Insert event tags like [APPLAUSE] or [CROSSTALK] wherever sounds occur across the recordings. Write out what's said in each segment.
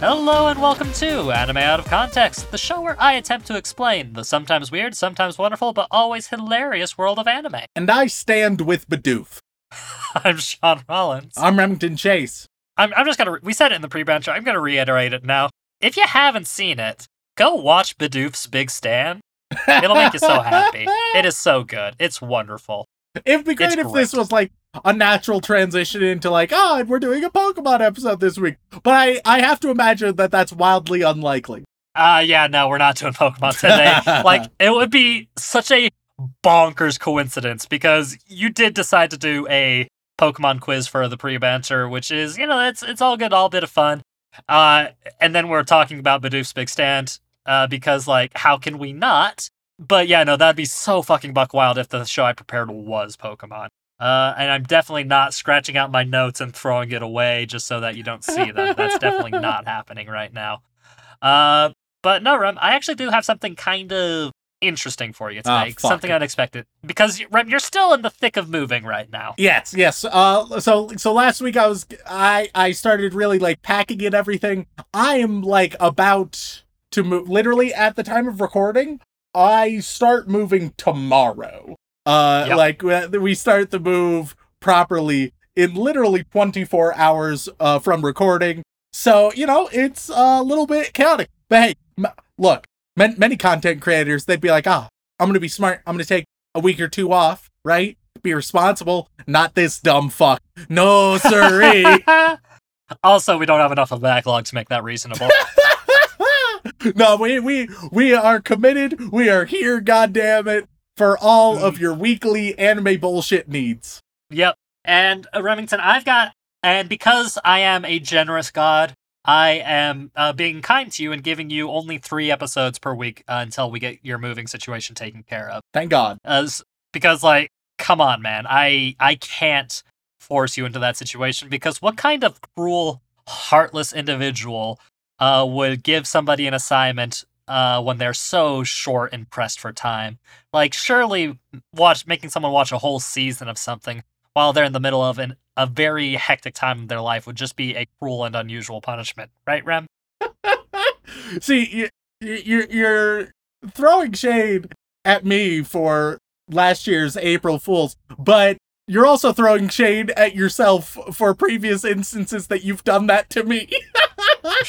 Hello and welcome to Anime Out of Context, the show where I attempt to explain the sometimes weird, sometimes wonderful, but always hilarious world of anime. [LAUGHS] And I stand with Bidoof. I'm Shaun Rollins. I'm Remington Chase. I'm, I'm just gonna, re- we said it in the pre-ban show, I'm gonna reiterate it now. If you haven't seen it, go watch Bidoof's Big Stand. It'll make you so happy. It is so good. It's wonderful. It'd be great It's if this was like a natural transition into like, oh, we're doing a Pokemon episode this week. But I, I have to imagine that that's wildly unlikely. Uh, yeah, no, we're not doing Pokemon today. [LAUGHS] like, it would be such a bonkers coincidence because you did decide to do a Pokemon quiz for the pre-banter, which is, you know, it's it's all good, all bit of fun. Uh, and then we're talking about Bidoof's Big Stand, uh, because like, how can we not? But yeah, no, that'd be so fucking buck wild if the show I prepared was Pokemon. Uh, and I'm definitely not scratching out my notes and throwing it away just so that you don't see them. That's definitely [LAUGHS] not happening right now. Uh, but no, Rem, I actually do have something kind of interesting for you Ah, today—something unexpected. Because, Rem, you're still in the thick of moving right now. Yes, yes. Uh, so so last week I was I I started really like packing in everything. I am like about to move. Literally at the time of recording, I start moving tomorrow. Uh, Yep. like we- start the move properly in literally 24 hours uh from recording. So you know it's a little bit chaotic. But hey, m- look, man- many content creators they'd be like, ah, I'm gonna be smart. I'm gonna take a week or two off, right? Be responsible. Not this dumb fuck. No, sirree. [LAUGHS] also, we don't have enough of a backlog to make that reasonable. [LAUGHS] [LAUGHS] no, we we we are committed. We are here, goddamn it, for all of your weekly anime bullshit needs. Yep. And uh, Remington, I've got, and because I am a generous god, I am uh, being kind to you and giving you only three episodes per week uh, until we get your moving situation taken care of. Thank God. As because, like, come on, man, I I can't force you into that situation because what kind of cruel, heartless individual uh, would give somebody an assignment uh, when they're so short and pressed for time? Like, surely, watch making someone watch a whole season of something while they're in the middle of an, a very hectic time of their life would just be a cruel and unusual punishment, right, Rem? [LAUGHS] See, you, you're you're throwing shade at me for last year's April Fools, but you're also throwing shade at yourself for previous instances that you've done that to me.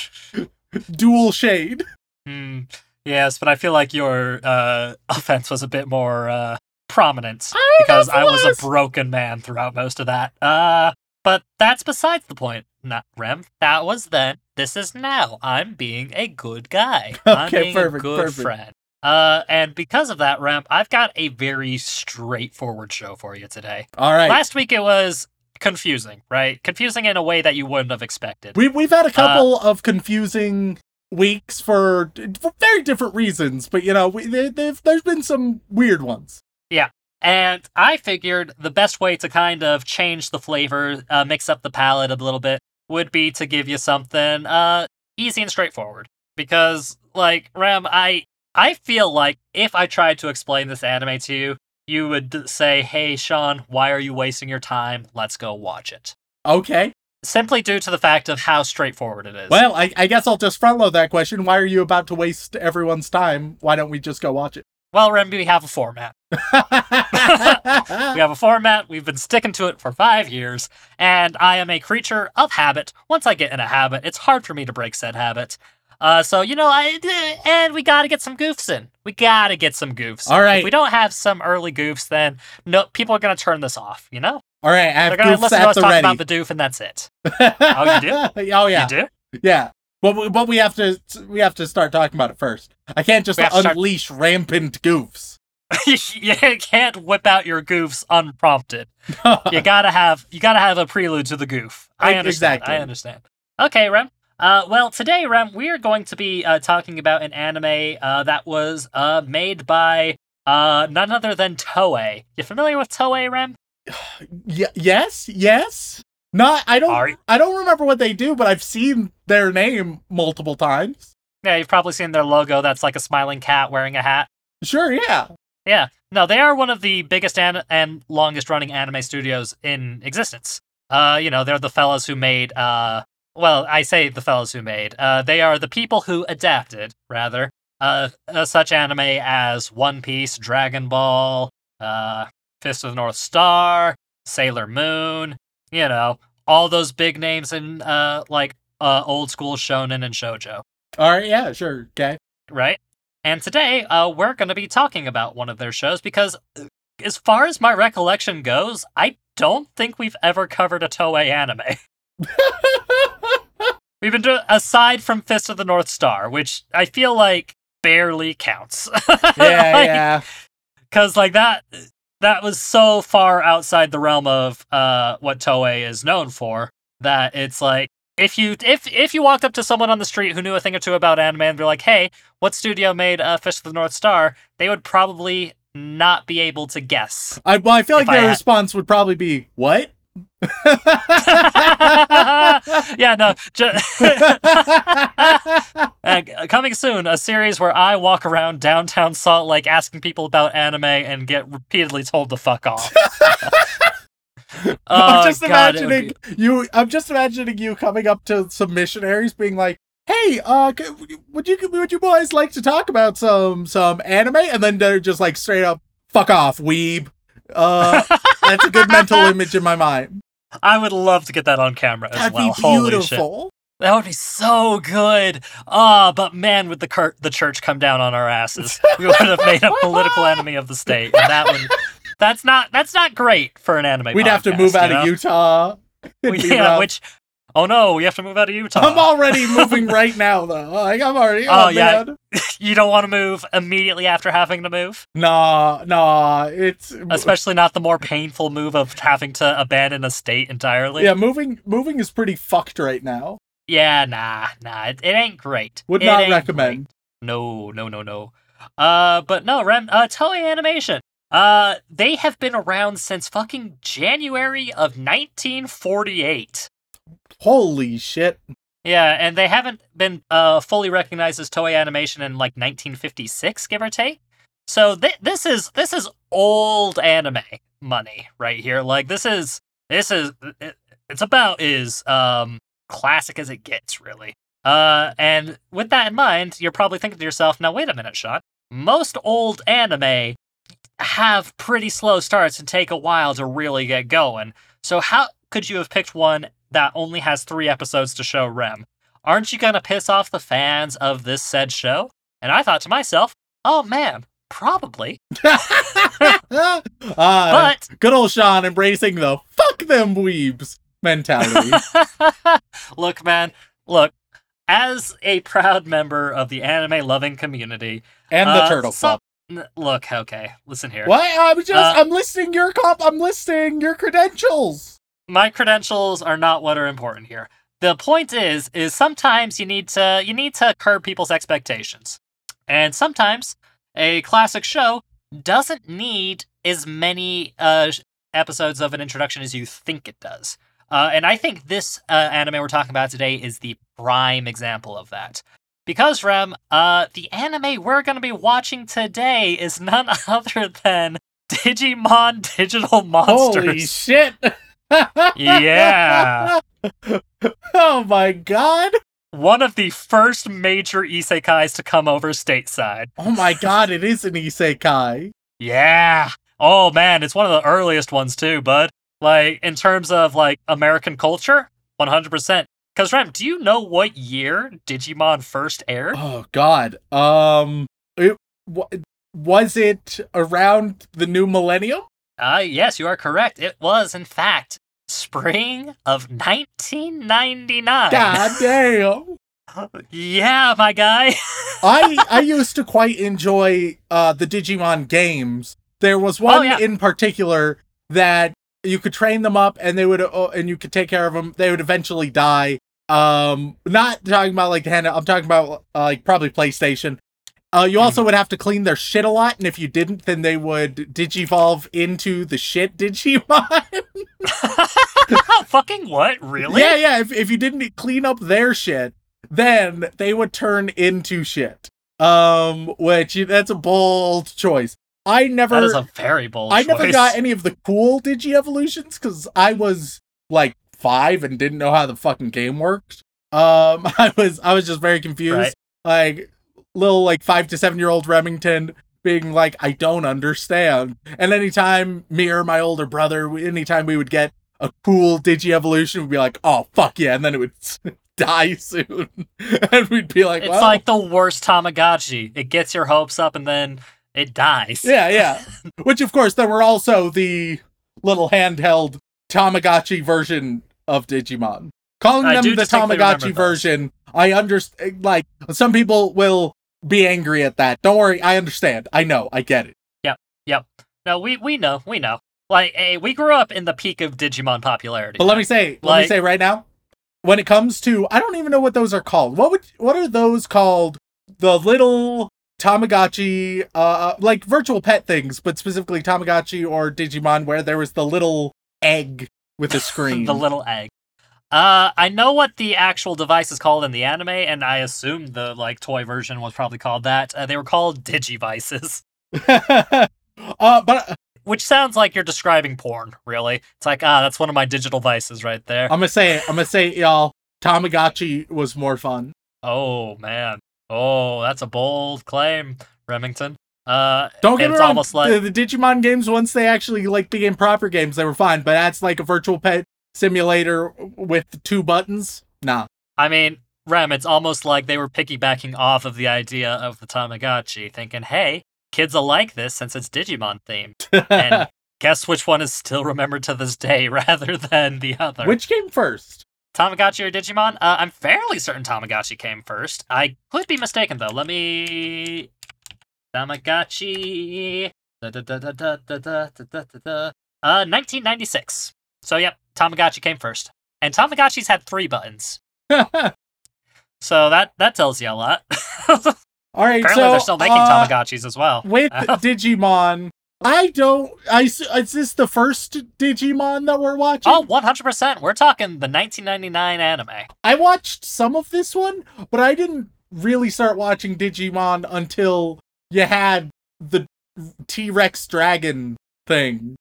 [LAUGHS] Dual shade. Hmm. Yes, but I feel like your uh, offense was a bit more uh, prominent because I was a broken man throughout most of that. Uh, but that's besides the point. Not Rem. That was then. This is now. I'm being a good guy. [LAUGHS] I'm being perfect, a good perfect. friend. Uh, and because of that, Rem, I've got a very straightforward show for you today. All right. Last week it was confusing, right? Confusing in a way that you wouldn't have expected. We we've had a couple of confusing weeks for, for very different reasons, but you know, we, there've, there's been some weird ones. Yeah. And I figured the best way to kind of change the flavor, uh, mix up the palette a little bit, would be to give you something uh, easy and straightforward. Because, like, Ram, I I feel like if I tried to explain this anime to you, you would say, "Hey, Shaun, why are you wasting your time? Let's go watch it." Okay. Simply due to the fact of how straightforward it is. Well, I, I guess I'll just front load that question. Why are you about to waste everyone's time? Why don't we just go watch it? well, Rem, we have a format. [LAUGHS] [LAUGHS] We have a format, we've been sticking to it for five years, and I am a creature of habit. Once I get in a habit, it's hard for me to break said habit. Uh, so, you know, I, and we gotta get some goofs in. We gotta get some goofs. All right. If we don't have some early goofs, then no, people are gonna turn this off, you know? All right, I have They're gonna goofs listen to us talk ready. about the doof, and that's it. Oh, you [LAUGHS] oh yeah, You do? yeah. But we, but we have to we have to start talking about it first. I can't just to start- unleash rampant goofs. [LAUGHS] you can't whip out your goofs unprompted. [LAUGHS] You gotta have you gotta have a prelude to the goof. I understand. Exactly. I understand. Okay, Rem. Uh, well, today, Rem, we are going to be uh, talking about an anime uh, that was uh, made by uh, none other than Toei. You familiar with Toei, Rem? [SIGHS] Y- yes, yes. Not I don't Are I don't remember what they do, but I've seen their name multiple times. Yeah, you've probably seen their logo. That's like a smiling cat wearing a hat. Sure, yeah. Yeah. No, they are one of the biggest an- and longest running anime studios in existence. Uh, you know, they're the fellas who made uh well, I say the fellas who made. Uh they are the people who adapted, rather, uh, uh such anime as One Piece, Dragon Ball, uh Fist of the North Star, Sailor Moon, you know, all those big names in uh like uh old school shonen and shojo All right, yeah, sure. Okay. right? And today, uh, we're going to be talking about one of their shows because, as far as my recollection goes, I don't think we've ever covered a Toei anime. [LAUGHS] [LAUGHS] We've been doing, aside from Fist of the North Star, which I feel like barely counts. [LAUGHS] yeah, yeah. Because like that, that was so far outside the realm of uh what Toei is known for that it's like if you if if you walked up to someone on the street who knew a thing or two about anime and be like, "Hey, what studio made uh, Fist of the North Star?" They would probably not be able to guess. I well, I feel like their had- response would probably be, "What?" Yeah, no. Ju- [LAUGHS] Uh, coming soon, a series where I walk around downtown Salt Lake asking people about anime and get repeatedly told to fuck off. [LAUGHS] [LAUGHS] I'm Oh, just God, imagining you. I'm just imagining you coming up to some missionaries, being like, "Hey, uh, would you would you boys like to talk about some some anime?" And then they're just like straight up, "Fuck off, weeb." Uh, that's a good [LAUGHS] mental image in my mind. I would love to get that on camera as That'd well. be Holy shit. beautiful. That would be so good. Ah, but man, would the cur- the church come down on our asses? We would have made a political [LAUGHS] enemy of the state, and that would that's not that's not great for an anime. We'd have to move out you know? of Utah. [LAUGHS] We- yeah, which oh no, we have to move out of Utah. I'm already moving right now, though. [LAUGHS] Like I'm already. Oh, Oh, yeah. [LAUGHS] you don't want to move immediately after having to move, Nah, nah. It's especially not the more painful move of having to abandon a state entirely. yeah. Moving, moving is pretty fucked right now. Yeah, nah, nah, it, it ain't great. Would It not recommend. great. No, no, no, no. Uh, but no, Rem, uh, Toei Animation. Uh, they have been around since fucking January of 1948. Holy shit. Yeah, and they haven't been uh fully recognized as Toei Animation in like 1956, give or take. So th- this is this is old anime money right here. Like this is this is it- it's about as um classic as it gets, really. Uh, and with that in mind, you're probably thinking to yourself, now wait a minute, Shaun. Most old anime have pretty slow starts and take a while to really get going. So how could you have picked one that only has three episodes to show Rem? Aren't you gonna piss off the fans of this said show? And I thought to myself, oh man, probably. uh, [LAUGHS] But good old Shaun embracing the fuck them weebs mentality. [LAUGHS] look, man, look. As a proud member of the anime loving community, and the uh, turtle some- club. n- look, okay, listen here. What? I'm just Uh, I'm listing your comp I'm listing your credentials. My credentials are not what are important here. The point is, is sometimes you need to you need to curb people's expectations, and sometimes a classic show doesn't need as many uh, episodes of an introduction as you think it does. Uh, and I think this uh, anime we're talking about today is the prime example of that. Because Rem, uh, the anime we're going to be watching today is none [LAUGHS] other than Digimon Digital Monsters. Holy shit. [LAUGHS] Yeah. [LAUGHS] oh my god. one of the first major isekais to come over stateside. Oh my god, it is an isekai. Yeah. Oh man, it's one of the earliest ones too, bud. Like in terms of like American culture, 100%. Cuz Rem, do you know what year Digimon first aired? Oh god. Um it, wa- was it around the new millennium? Uh yes, you are correct. It was in fact spring of 1999. God damn. Yeah, my guy. [LAUGHS] I I used to quite enjoy uh the Digimon games. There was one Oh, yeah. in particular that you could train them up and they would uh, and you could take care of them. They would eventually die. Um not talking about like the hand I'm talking about uh, like probably PlayStation. Uh you Hmm. also would have to clean their shit a lot and if you didn't then they would digivolve into the shit Digimon. [LAUGHS] Fucking what? Really? Yeah, yeah. If, if you didn't clean up their shit, then they would turn into shit. Um, which that's a bold choice. I never, That is a very bold I never got any of the cool Digi evolutions because I was like five and didn't know how the fucking game worked. Um, [LAUGHS] I was I was just very confused. Right. Like little like five to seven year old Remington being like, I don't understand. And anytime me or my older brother, anytime we would get a cool Digi evolution, we'd be like, oh fuck yeah, and then it would [LAUGHS] die soon, [LAUGHS] and we'd be like, It's well, like the worst Tamagotchi. It gets your hopes up and then it dies. yeah, yeah. [LAUGHS] Which of course there were also the little handheld Tamagotchi version of Digimon. Calling I them the Tamagotchi version, I understand. Eh, like some people will be angry at that. Don't worry, I understand. I know, I get it. Yep, yep. No, we we know, we know. Like, hey, we grew up in the peak of Digimon popularity. But let me say, let me say right now, when it comes to, I don't even know what those are called. What would, what are those called? The little Tamagotchi, uh, like virtual pet things, but specifically Tamagotchi or Digimon, where there was the little egg with a [LAUGHS] screen. the little egg. Uh, I know what the actual device is called in the anime, and I assume the like toy version was probably called that. Uh, they were called [LAUGHS] Digivices, [LAUGHS] uh, but which sounds like you're describing porn. Really, it's like ah, that's one of my digital vices right there. I'm gonna say it. I'm gonna say it, y'all. Tamagotchi was more fun. oh man, oh that's a bold claim, Remington. Uh, Don't get me it's wrong. almost like the, the Digimon games, once they actually like became proper games, they were fine. But that's like a virtual pet simulator with two buttons. Nah. I mean, Rem, it's almost like they were piggybacking off of the idea of the Tamagotchi, thinking, hey, kids will like this since it's Digimon themed. And [LAUGHS] guess which one is still remembered to this day [LAUGHS] rather than the other? Which came first? Tamagotchi or Digimon? Uh, I'm fairly certain Tamagotchi came first. I could be mistaken, though. Let me. Tamagotchi. Da, da, da, da, da, da, da, da, da. Uh, 1996. So, yep, Tamagotchi came first. And Tamagotchis had three buttons. [LAUGHS] So that that tells you a lot. Apparently, [LAUGHS] All right, so they're still making uh, Tamagotchis as well. with [LAUGHS] Digimon. I don't. I is this the first Digimon that we're watching? Oh, 100%. We're talking the 1999 anime. I watched some of this one, but I didn't really start watching Digimon until you had the T Rex dragon thing.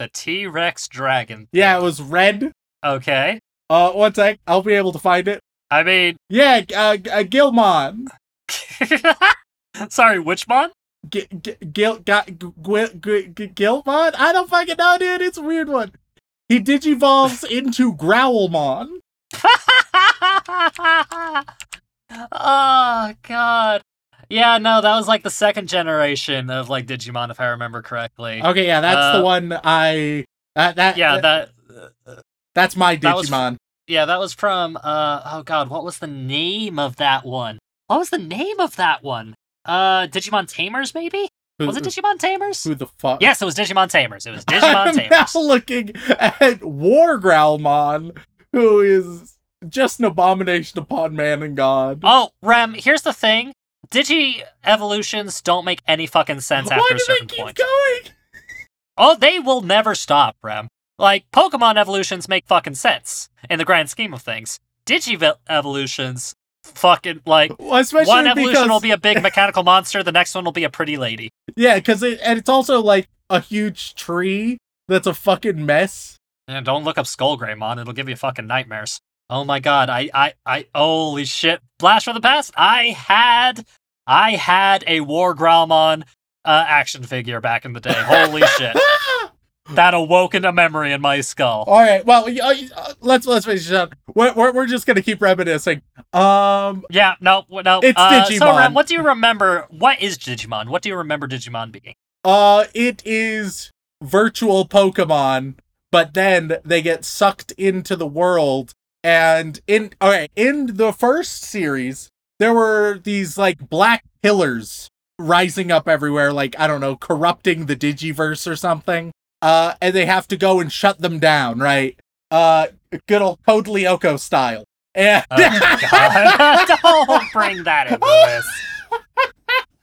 The T Rex Dragon. Yeah, it was red. Okay. Uh, one sec, I'll be able to find it. I mean, Yeah, uh, uh Guilmon. [LAUGHS] sorry, which mon? G- G- Gil, G- G- G- G- Guilmon? I don't fucking know, dude. It's a weird one. He digivolves [LAUGHS] into Growlmon. [LAUGHS] oh god. Yeah, no, that was like the second generation of like Digimon, if I remember correctly. Okay, yeah, that's Uh, the one I. That that yeah, that. that's my that was- Digimon. Yeah, that was from. Uh oh god, what was the name of that one? What was the name of that one? Uh, Digimon Tamers, maybe? Was it Digimon Tamers? Who the fuck? Yes, it was Digimon Tamers. It was [LAUGHS] Digimon I'm Tamers. now looking at War Growlmon, who is just an abomination upon man and god. Oh, Rem, here's the thing. Digi evolutions don't make any fucking sense Why after do a they certain keep point. going? Oh, they will never stop, Rem. Like, Pokemon evolutions make fucking sense in the grand scheme of things. Digi evolutions, fucking, like, Well, one evolution because will be a big mechanical monster, the next one will be a pretty lady. yeah, because it and it's also like a huge tree that's a fucking mess. And don't look up Skullgreymon, it'll give you fucking nightmares. Oh my god, I, I, I, holy shit. Blast from the past, I had, I had a War Growlmon uh, action figure back in the day. Holy shit. [LAUGHS] That awoken a memory in my skull. All right, well, uh, let's let's finish it up. We're, we're we're just gonna keep reminiscing. Um, Yeah, no, no. It's uh, So, Digimon. What do you remember? What is Digimon? What do you remember Digimon being? uh, it is virtual Pokemon, but then they get sucked into the world And in okay, in the first series, there were these like black pillars rising up everywhere, like I don't know, corrupting the Digiverse or something. Uh, and they have to go and shut them down, right? Uh, good old Code Lyoko style. And Oh, God. [LAUGHS] Don't bring that into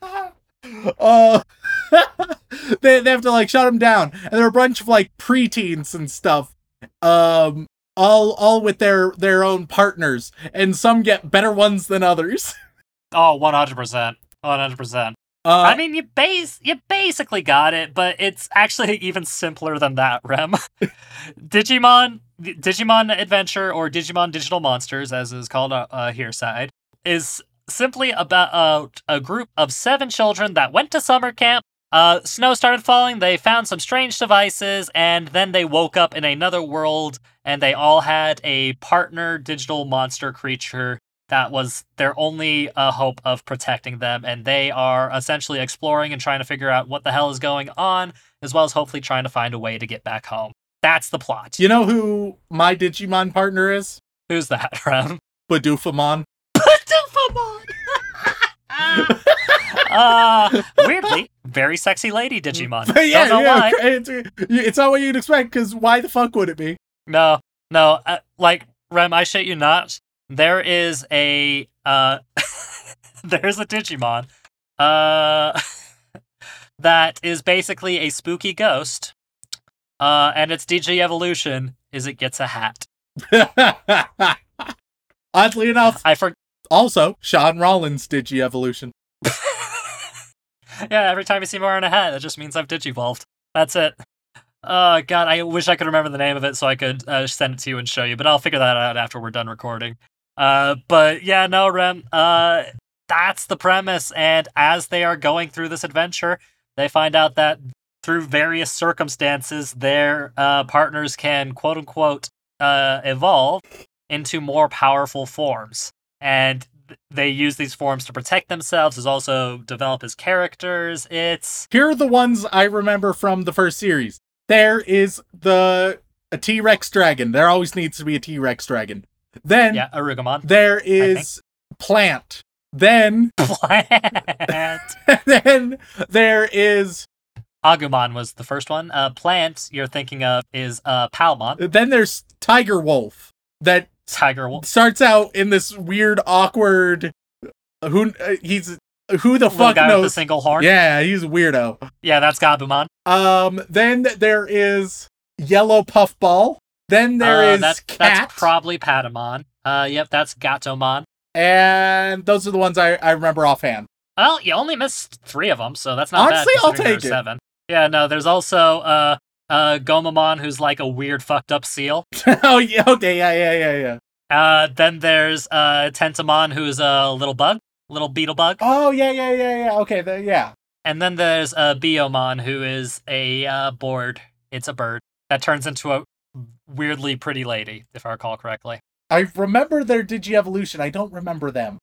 this. [LAUGHS] uh, [LAUGHS] they, they have to like shut them down and there are a bunch of like preteens and stuff um all all with their their own partners and some get better ones than others [LAUGHS] Oh, 100%. 100%. uh I mean, you base you basically got it, but it's actually [LAUGHS] even simpler than that, Rem. [LAUGHS] Digimon Digimon Adventure or Digimon Digital Monsters, as is called uh, uh, here side, is simply about uh, a group of seven children that went to summer camp. Uh, snow started falling. They found some strange devices, and then they woke up in another world, and they all had a partner digital monster creature that was their only uh, hope of protecting them, and they are essentially exploring and trying to figure out what the hell is going on, as well as hopefully trying to find a way to get back home. That's the plot. you know who my digimon partner is Who's that, [LAUGHS] Rem? Badufamon. [LAUGHS] [LAUGHS] uh, weirdly, [LAUGHS] very sexy lady Digimon. [LAUGHS] yeah, Don't know yeah, why. It's, it's not what you'd expect because why the fuck would it be No, no. Uh, like Rem, I shit you not. There is a uh, [LAUGHS] there's a Digimon, uh, that is basically a spooky ghost. Uh, and its DG evolution is it gets a hat. oddly enough I for also shaun rollins digi evolution [LAUGHS] yeah. Every time you see me wearing a hat, it just means I've digivolved. That's it. Oh god, I wish I could remember the name of it so I could uh, send it to you and show you, but I'll figure that out after we're done recording. Uh, but yeah, no, Rem. Uh, that's the premise, and as they are going through this adventure, they find out that through various circumstances, their uh, partners can quote unquote uh, evolve into more powerful forms, and they use these forms to protect themselves, as also develop as characters. It's Here are the ones I remember from the first series. There is the a T Rex dragon. There always needs to be a T Rex dragon. Then yeah, Arugamon. there is plant. Then [LAUGHS] Plant. [LAUGHS] then there is Agumon was the first one. Uh, plant you're thinking of is uh, Palmon, then there's Tiger Wolf that Tiger Wolf. starts out in this weird awkward who uh, he's who the Little fuck guy with the single horn. Yeah, he's a weirdo. Yeah, that's Gabumon. Um then there is Yellow Puffball. Then there uh, is that's, Cat. That's probably Patamon. Uh, yep, that's Gatomon. and those are the ones I, I remember offhand. Well, you only missed three of them, so that's not Honestly, bad. I'll take it. Seven. Yeah, no. There's also uh, uh, Gomamon, who's like a weird, fucked up seal. [LAUGHS] oh yeah, okay, yeah, yeah, yeah, yeah. Uh, then there's uh, Tentomon, who's a little bug, little beetle bug. Oh yeah, yeah, yeah, yeah. Okay, the, yeah. And then there's uh, Biyomon, who is a uh, board. It's a bird that turns into a weirdly pretty lady, if I recall correctly. I remember their Digievolution. I don't remember them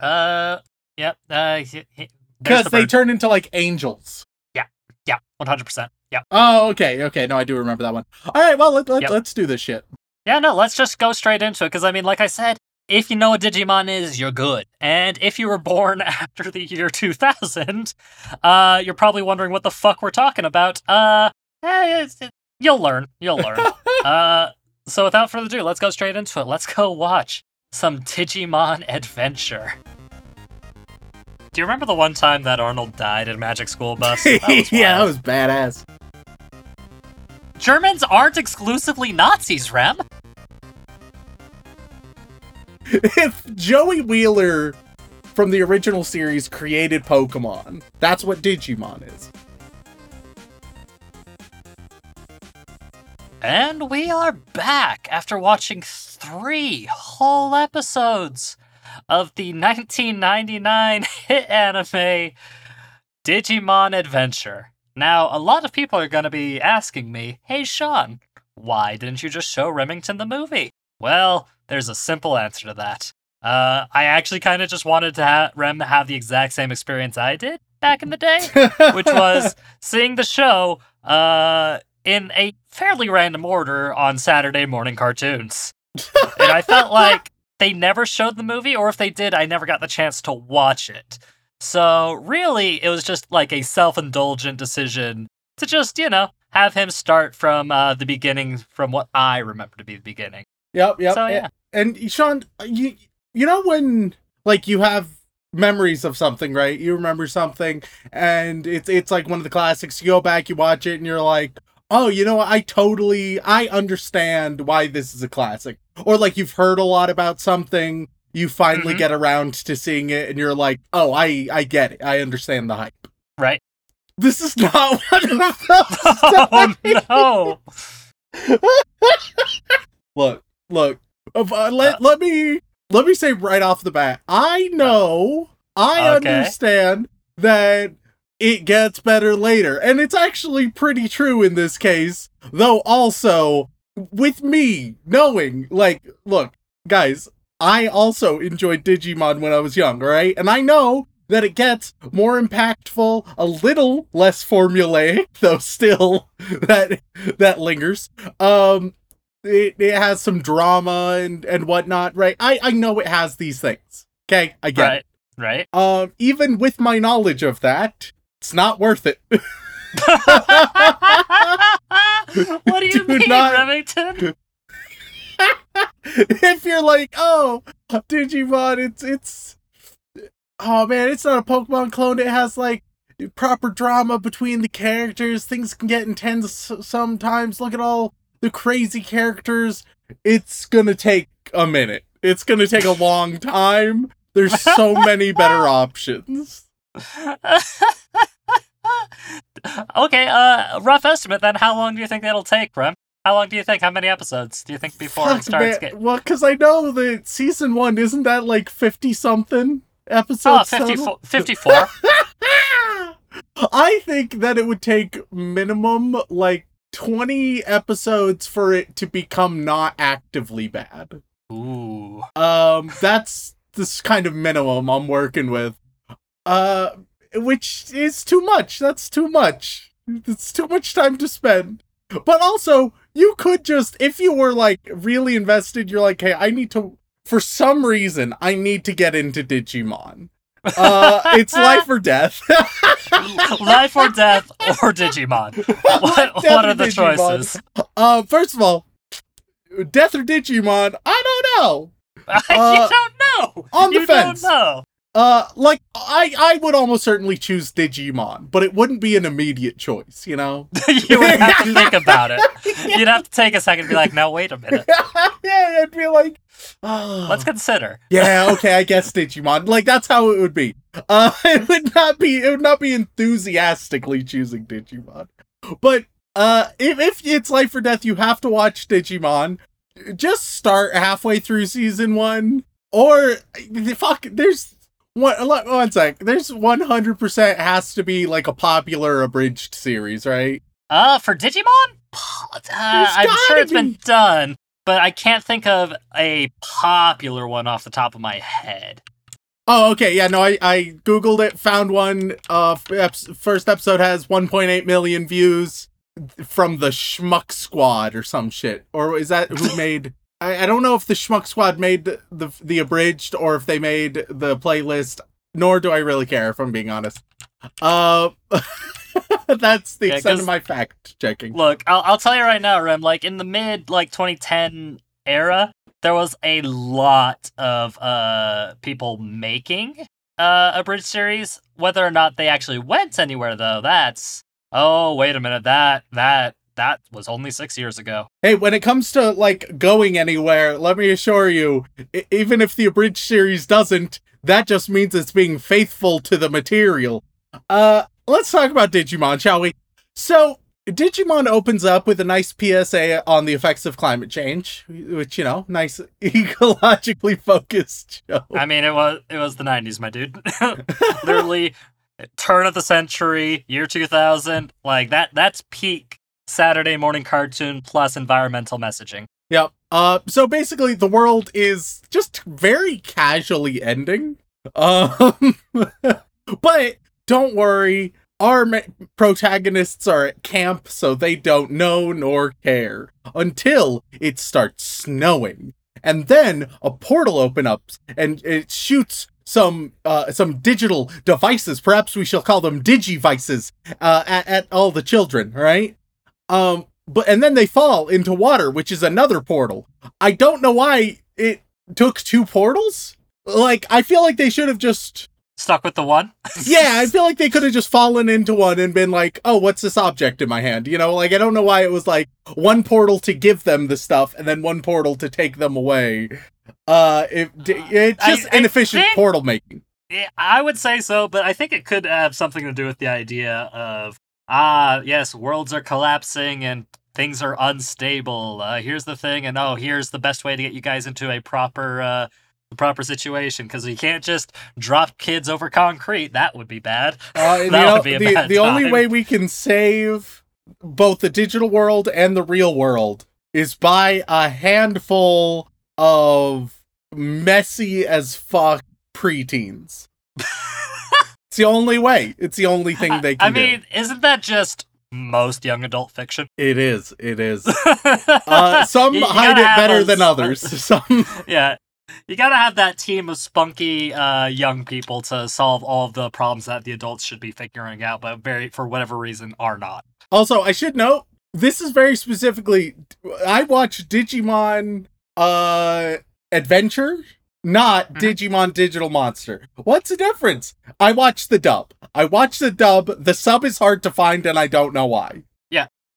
Uh, yep. Uh, he- he- there's because the they turn into like angels. Yeah, yeah, one hundred percent. Yeah. Oh, okay, okay. No, I do remember that one. All right, well let, let, Yep. let's do this shit. Yeah, no, let's just go straight into it because I mean, like I said, if you know what Digimon is, you're good. And if you were born [LAUGHS] after the year 2000, uh, you're probably wondering what the fuck we're talking about. Uh, eh, it- you'll learn. You'll learn. [LAUGHS] uh, so without further ado, let's go straight into it. Let's go watch some Digimon Adventure. Do you remember the one time that Arnold died in Magic School Bus? That [LAUGHS] yeah, that was badass. Germans aren't exclusively Nazis, Rem. if Joey Wheeler from the original series created Pokemon, that's what Digimon is. And we are back after watching three whole episodes of the 1999 hit [LAUGHS] anime Digimon Adventure. Now, a lot of people are going to be asking me, hey Shaun, why didn't you just show Remington the movie? Well, there's a simple answer to that. Uh, I actually kind of just wanted to ha- Rem to have the exact same experience I did back in the day [LAUGHS] which was seeing the show uh, in a fairly random order on Saturday morning cartoons. and I felt [LAUGHS] like they never showed the movie, or if they did, I never got the chance to watch it. So really, it was just like a self-indulgent decision to just, you know, have him start from uh, the beginning, from what I remember to be the beginning. Yep, yep. So yeah, And Shaun, you you know when like you have memories of something, right? You remember something and it's it's like one of the classics. You go back, you watch it and you're like, "Oh, you know. I totally I understand why this is a classic." Or like you've heard a lot about something, you finally Mhm. get around to seeing it and you're like, "Oh, I I get it. I understand the hype." right. This is not [LAUGHS] one of those. [LAUGHS] oh no! [LAUGHS] look, look. Uh, let let me let me say right off the bat. I know, I Okay. understand that it gets better later, and it's actually pretty true in this case. Though also with me knowing, like, look, guys, I also enjoyed Digimon when I was young, right? And I know that it gets more impactful, a little less formulaic, [LAUGHS] though still [LAUGHS] that that lingers. Um it, it has some drama and and whatnot, right? I I know it has these things. Okay, I get it. Right, right. Um, even with my knowledge of that, it's not worth it. [LAUGHS] what do you Do mean, not- Remington? [LAUGHS] if you're like, oh, Digimon, it's it's oh man, it's not a Pokemon clone. It has like proper drama between the characters. Things can get intense sometimes. Look at all the crazy characters. It's gonna take a minute. It's gonna take a long time. There's so many better [LAUGHS] options. [LAUGHS] okay, uh, rough estimate then. How long do you think that'll take, Rem? How long do you think? How many episodes do you think before it starts getting? Well, because I know that season one isn't that like fifty something Oh, episodes. total? 54. 54. [LAUGHS] I think that it would take minimum like 20 episodes for it to become not actively bad. Ooh. Um that's this kind of minimum I'm working with. Uh which is too much. That's too much. It's too much time to spend. But also, you could just if you were like really invested, you're like, "Hey, I need to for some reason I need to get into Digimon." Uh [LAUGHS] it's life or death. [LAUGHS] Life or death or Digimon? [LAUGHS] What, what are the Digimon. choices? Uh, first of all, Death or Digimon, I don't know. you Uh, don't know. on the you fence. don't know. Uh, like I, I would almost certainly choose Digimon, but it wouldn't be an immediate choice, you know. [LAUGHS] you would have to think about it. You'd have to take a second and be like, no, wait a minute. [LAUGHS] yeah, I'd be like, oh. Let's consider. yeah, okay, I guess Digimon. Like that's how it would be. Uh, [LAUGHS] it would not be. It would not be enthusiastically choosing Digimon. But uh, if if it's life or death, you have to watch Digimon. Just start halfway through season one, or fuck. There's one. look, One sec. There's one hundred percent has to be like a popular abridged series, right? Uh, for Digimon? Uh, I'm sure it's been done, but I can't think of a popular one off the top of my head. Oh, okay. Yeah, no, I, I googled it, found one. Uh, first episode has 1.8 million views from the Schmuck Squad or some shit. Or is that who [LAUGHS] made? I, I don't know if the Schmuck Squad made the, the the abridged or if they made the playlist. Nor do I really care, if I'm being honest. Uh, [LAUGHS] that's the Yeah, extent of my fact checking. Look, I'll, I'll tell you right now, Rem. Like in the mid like 2010 era, there was a lot of uh people making uh a bridge series. Whether or not they actually went anywhere, though, that's oh wait a minute that that that was only six years ago. Hey, when it comes to like going anywhere, let me assure you, e- even if the abridged series doesn't, that just means it's being faithful to the material. Uh, let's talk about Digimon, shall we? So, Digimon opens up with a nice PSA on the effects of climate change, which you know, nice [LAUGHS] ecologically focused show. I mean, it was it was the '90s, my dude. [LAUGHS] Literally, turn of the century, year 2000. Like that. That's peak Saturday morning cartoon plus environmental messaging. Yep. Uh, so basically, the world is just very casually ending. Um, [LAUGHS] but don't worry, our ma- protagonists are at camp, so they don't know nor care until it starts snowing. and then a portal opens up and it shoots some uh, some digital devices. Perhaps we shall call them digivices uh, at, at all the children, right? Um, but and then they fall into water, which is another portal. I don't know why it took two portals. Like I feel like they should have just Stuck with the one? [LAUGHS] yeah, I feel like they could have just fallen into one and been like, "Oh, what's this object in my hand?" You know, like I don't know why it was like one portal to give them the stuff and then one portal to take them away. Uh, it, it's just I inefficient think- portal making. I would say so, but I think it could have something to do with the idea of ah, yes, worlds are collapsing and things are unstable. Uh, here's the thing, and oh, here's the best way to get you guys into a proper uh, proper situation because you can't just drop kids over concrete. That would be bad. Uh, [LAUGHS] That know, would be a the bad the only way we can save both the digital world and the real world is by a handful of messy as fuck preteens. [LAUGHS] it's the only way. It's the only thing they can I mean, isn't that just most young adult fiction? It is. It is. [LAUGHS] Uh, some you hide it better those- than [LAUGHS] others. Some. [LAUGHS] yeah. You gotta have that team of spunky uh, young people to solve all of the problems that the adults should be figuring out, but very for whatever reason are not. Also, I should note this is very specifically. I watched Digimon uh Adventure, not Mhm. Digimon Digital Monster. What's the difference? I watched the dub. I watched the dub. The sub is hard to find, and I don't know why.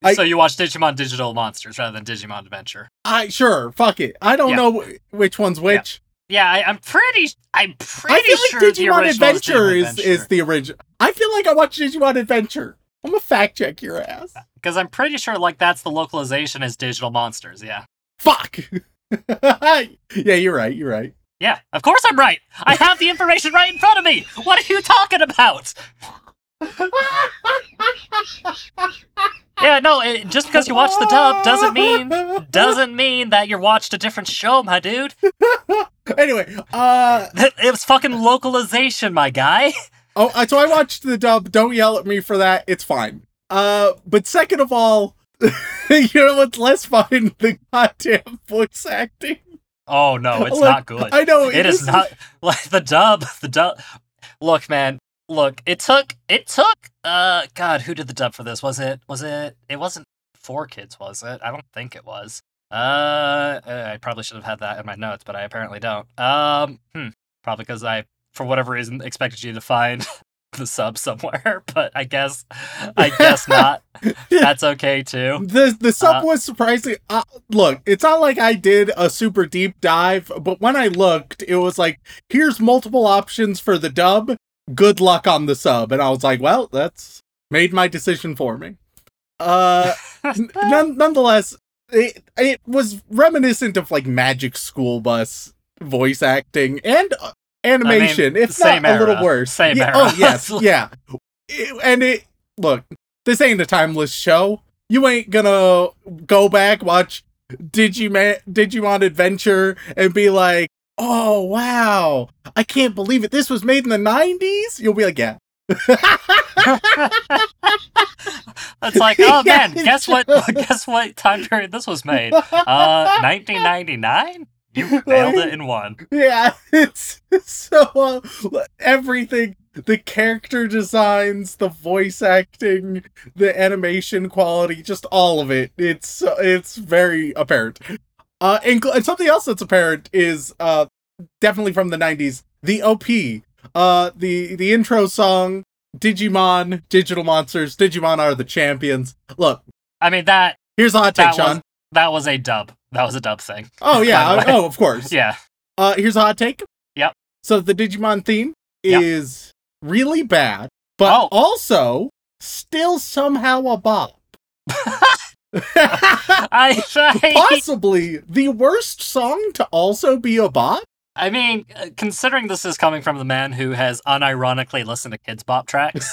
I- so you watch Digimon Digital Monsters rather than Digimon Adventure. I sure fuck it. I don't Yeah. know which one's which. Yeah, I, I'm pretty. I'm pretty I feel sure like Digimon Adventure is Adventure. is the original. I feel like I watched Digimon Adventure. I'm gonna fact check your ass. because I'm pretty sure like that's the localization as Digital Monsters. Yeah, Fuck. [LAUGHS] yeah, you're right. You're right. Yeah. Of course I'm right. I have the information right in front of me. What are you talking about? Yeah, no. It, just because you watched the dub doesn't mean doesn't mean that you watched a different show, my dude. [LAUGHS] anyway, uh, [LAUGHS] It was fucking localization, my guy. [LAUGHS] oh, so I watched the dub. Don't yell at me for that. It's fine. Uh, but second of all, you know what's less fun? The goddamn voice acting. Oh no, [LAUGHS] it's Like, not good. I know It is not [LAUGHS] [LAUGHS] like the dub. The dub. Look, man. Look, it took. It took. Uh, God, who did the dub for this? Was it? Was it? It wasn't 4Kids, was it? I don't think it was. Uh, I probably should have had that in my notes, but I apparently don't. Um, hmm. Probably because I, for whatever reason, expected you to find the sub somewhere, [LAUGHS] but I guess, I guess not. [LAUGHS] That's okay too. The the sub Uh, was surprising. Uh, look, it's not like I did a super deep dive, but when I looked, it was like, here's multiple options for the dub. Good luck on the sub, and I was like, well, that's made my decision for me. Uh, [LAUGHS] none, nonetheless, it it was reminiscent of like Magic School Bus voice acting and animation, if same not a little worse. Same Yeah, era. Oh yes, [LAUGHS] yeah. It- and it look, this ain't a timeless show. You ain't gonna go back watch Digimon Digimon Adventure and be like, "Oh wow, I can't believe it! This was made in the '90s." You'll be like, "Yeah." [LAUGHS] It's like, oh man, [LAUGHS] guess what? Guess what time period this was made? Uh, 1999. You nailed it in one. [LAUGHS] Yeah, it's so uh, everything the character designs, the voice acting, the animation quality, just all of it. It's uh, it's very apparent. Uh, and, and something else that's apparent is uh definitely from the '90s. The OP, uh, the the intro song, Digimon, Digital Monsters, Digimon are the champions. Look, I mean that here's a hot take, Sean. was that was a dub. That was a dub thing. Oh yeah, [LAUGHS] oh of course. Yeah. Uh, here's a hot take. Yep. So the Digimon theme Yep. is really bad, but Oh. also still somehow a bop. [LAUGHS] [LAUGHS] I, I Possibly the worst song to also be a bop. I mean, uh, considering this is coming from the man who has unironically listened to Kidz Bop tracks,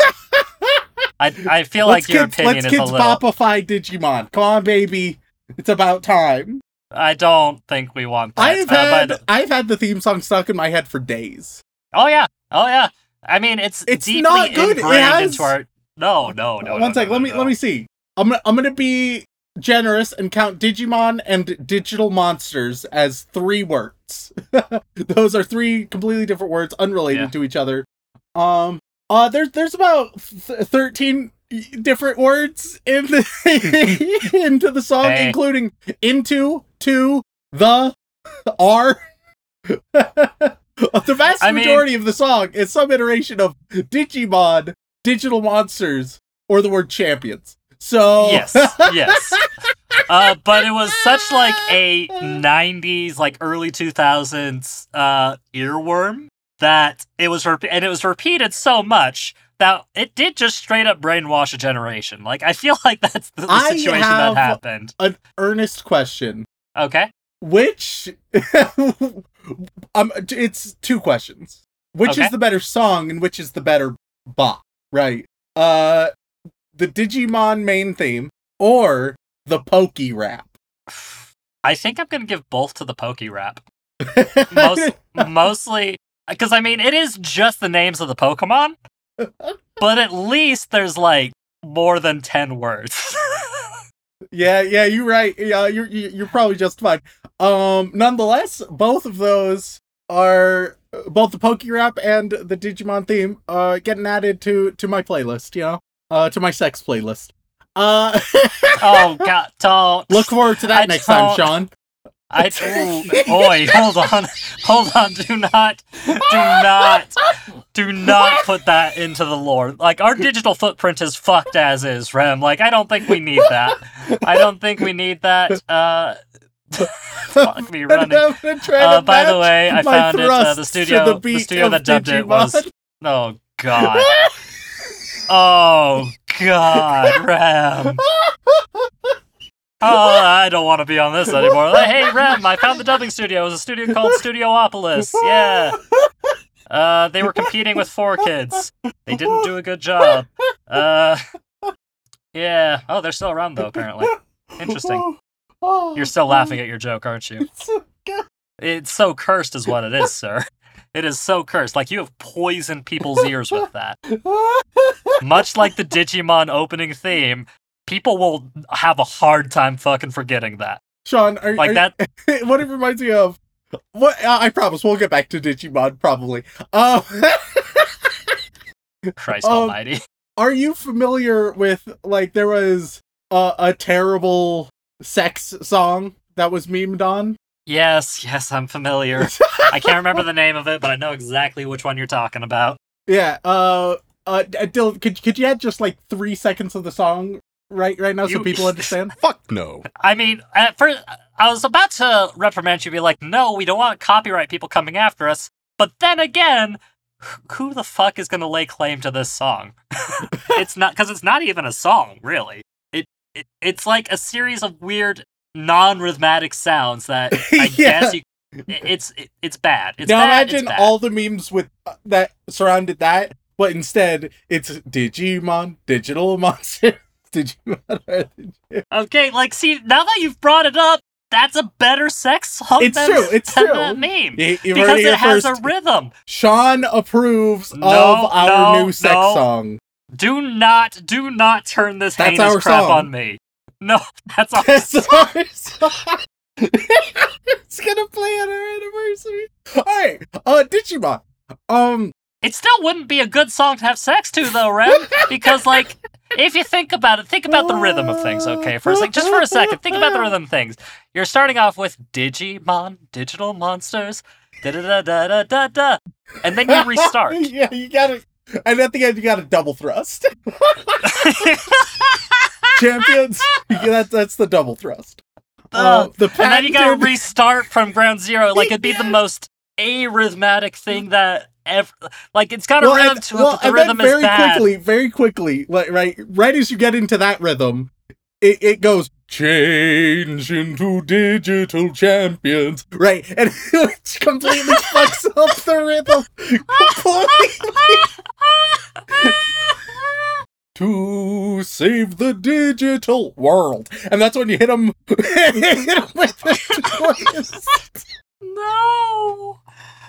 I I feel let's like your kids, opinion let's is a kids little. bopify Digimon. Come on, baby. It's about time. I don't think we want that. I have Uh, had I've had the theme song stuck in my head for days. Oh yeah, oh yeah. I mean, it's It's deeply not good. It has- into our. No, no, no. One no, sec, no, let me no. let me see. I'm gonna I'm gonna be generous and count Digimon and digital monsters as three words. [LAUGHS] Those are three completely different words, unrelated Yeah. to each other. Um, uh, there's there's about th- thirteen different words in the [LAUGHS] into the song, Hey. including into, to, the, are. [LAUGHS] the vast I mean- majority of the song is some iteration of Digimon, digital monsters, or the word champions. So Yes, yes. [LAUGHS] Uh, but it was such like a '90s, like early 2000s uh, earworm that it was, rep- and it was repeated so much that it did just straight up brainwash a generation. Like I feel [LAUGHS] like that's the, the situation that happened. an earnest question. Okay, Which [LAUGHS] um it's two questions. Which Okay. is the better song and which is the better bot, right? Uh the Digimon main theme or the Poké Rap. [SIGHS] I think I'm gonna give both to the Poké Rap. [LAUGHS] Most, mostly because I mean it is just the names of the Pokemon, but at least there's like more than ten words. [LAUGHS] yeah, yeah, you're right. Yeah, you're you- you're probably justified. Um nonetheless, both of those are both the Poké Rap and the Digimon theme uh getting added to to my playlist, you know? Uh to my sex playlist. Uh [LAUGHS] oh God, don't Look forward to that I next time, don't- Sean. I ooh, oi, hold on, hold on. Do not, do not, do not put that into the lore. Like our digital footprint is fucked as is, Rem. Like I don't think we need that. I don't think we need that. Uh, [LAUGHS] fuck me [LAUGHS] running. I'm gonna try Uh, by the way, I found it. Uh, the studio, the, the, studio that dubbed it was. Oh God. [LAUGHS] Oh God, Rem. Oh, I don't want to be on this anymore. Like, hey, Rem, I found the dubbing studio. It was a studio called Studiopolis. Yeah. Uh, they were competing with 4Kids. They didn't do a good job. Uh, yeah. Oh, they're still around though. Apparently, Interesting. You're still laughing at your joke, aren't you? It's so. It's so cursed, is what it is, sir. It is so cursed. Like you have poisoned people's ears with that. [LAUGHS] Much like the Digimon opening theme, people will have a hard time fucking forgetting that. Sean, are, Like are- that. [LAUGHS] what it reminds me of. What uh, I promise we'll get back to Digimon probably. Um, [LAUGHS] Christ Um, Almighty. [LAUGHS] are you familiar with like there was a, a terrible sex song that was memed on? Yes, yes, I'm familiar. I can't remember the name of it, but I know exactly which one you're talking about. Yeah. Uh. Uh. Dylan, could could you add just like three seconds of the song right right now so You- people understand? [LAUGHS] Fuck no. I mean, at first, I was about to reprimand you, be like, "No, we don't want copyright people coming after us." But then again, who the fuck is going to lay claim to this song? [LAUGHS] it's not because it's not even a song, really. It, it it's like a series of weird non-rhythmatic sounds that [LAUGHS] I Yeah. guess you. It's it, it's bad. It's now bad. it's imagine bad. all the memes with uh, that surrounded that, but instead it's Digimon, digital monster, Digimon. [LAUGHS] Okay, like, see, now that you've brought it up, that's a better sex song. It's than, true, it's [LAUGHS] than true. that meme. You, because it it has first. a rhythm. Sean approves No, of our no, new sex no. song. Do not, do not turn this That's heinous our crap song. on me. No, that's [LAUGHS] all. That's our song. it's gonna play on our anniversary. All right, uh, Digimon. Um, It still wouldn't be a good song to have sex to, though, Rem, because like. If you think about it, think about the rhythm of things, okay? A sec, just for a second, think about the rhythm of things. You're starting off with Digimon, digital monsters, da da da da da da da, and then you [LAUGHS] restart. yeah, you gotta, and at the end you gotta double thrust. [LAUGHS] Champions. that, that's the double thrust. Uh, the and then you gotta restart from ground zero. Like it'd be the [LAUGHS] most arrhythmatic thing that ever. Like it's got a Well, rhythm and, to well, the rhythm very is bad. quickly, very quickly, like right, right as you get into that rhythm, it, it goes change into digital champions, right, and [LAUGHS] it completely [LAUGHS] fucks up the rhythm completely. [LAUGHS] to save the digital world, and that's when you hit them, hit 'em with the twist. No.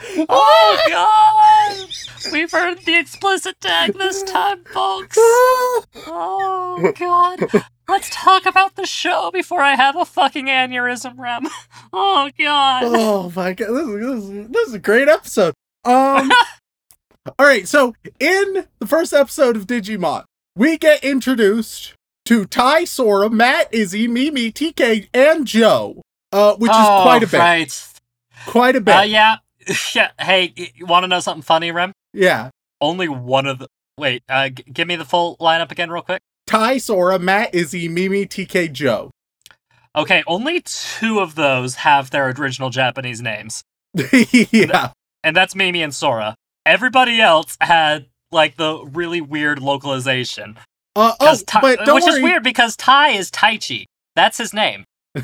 [LAUGHS] Oh god! We've heard the explicit tag this time, folks. Oh [LAUGHS] god. Let's talk about the show before I have a fucking aneurysm, Rem. [LAUGHS] Oh god. oh my god, this is, this is, this is a great episode. Um, all right, so in the first episode of Digimon, we get introduced to Tai, Sora, Matt, Izzy, Mimi, TK, and Joe, uh, which is oh, quite a bit. Right. Quite a bit. Uh, yeah. [LAUGHS] yeah. Hey, you want to know something funny, Rem? yeah. Only one of the. Wait, uh, g- give me the full lineup again, real quick. Tai, Sora, Matt, Izzy, Mimi, TK, Joe. Okay, only two of those have their original Japanese names, [LAUGHS] yeah. and that's Mimi and Sora. Everybody else had like the really weird localization. Uh, oh, Tai- but don't which worry. is weird because Tai is Taichi. That's his name. [LAUGHS]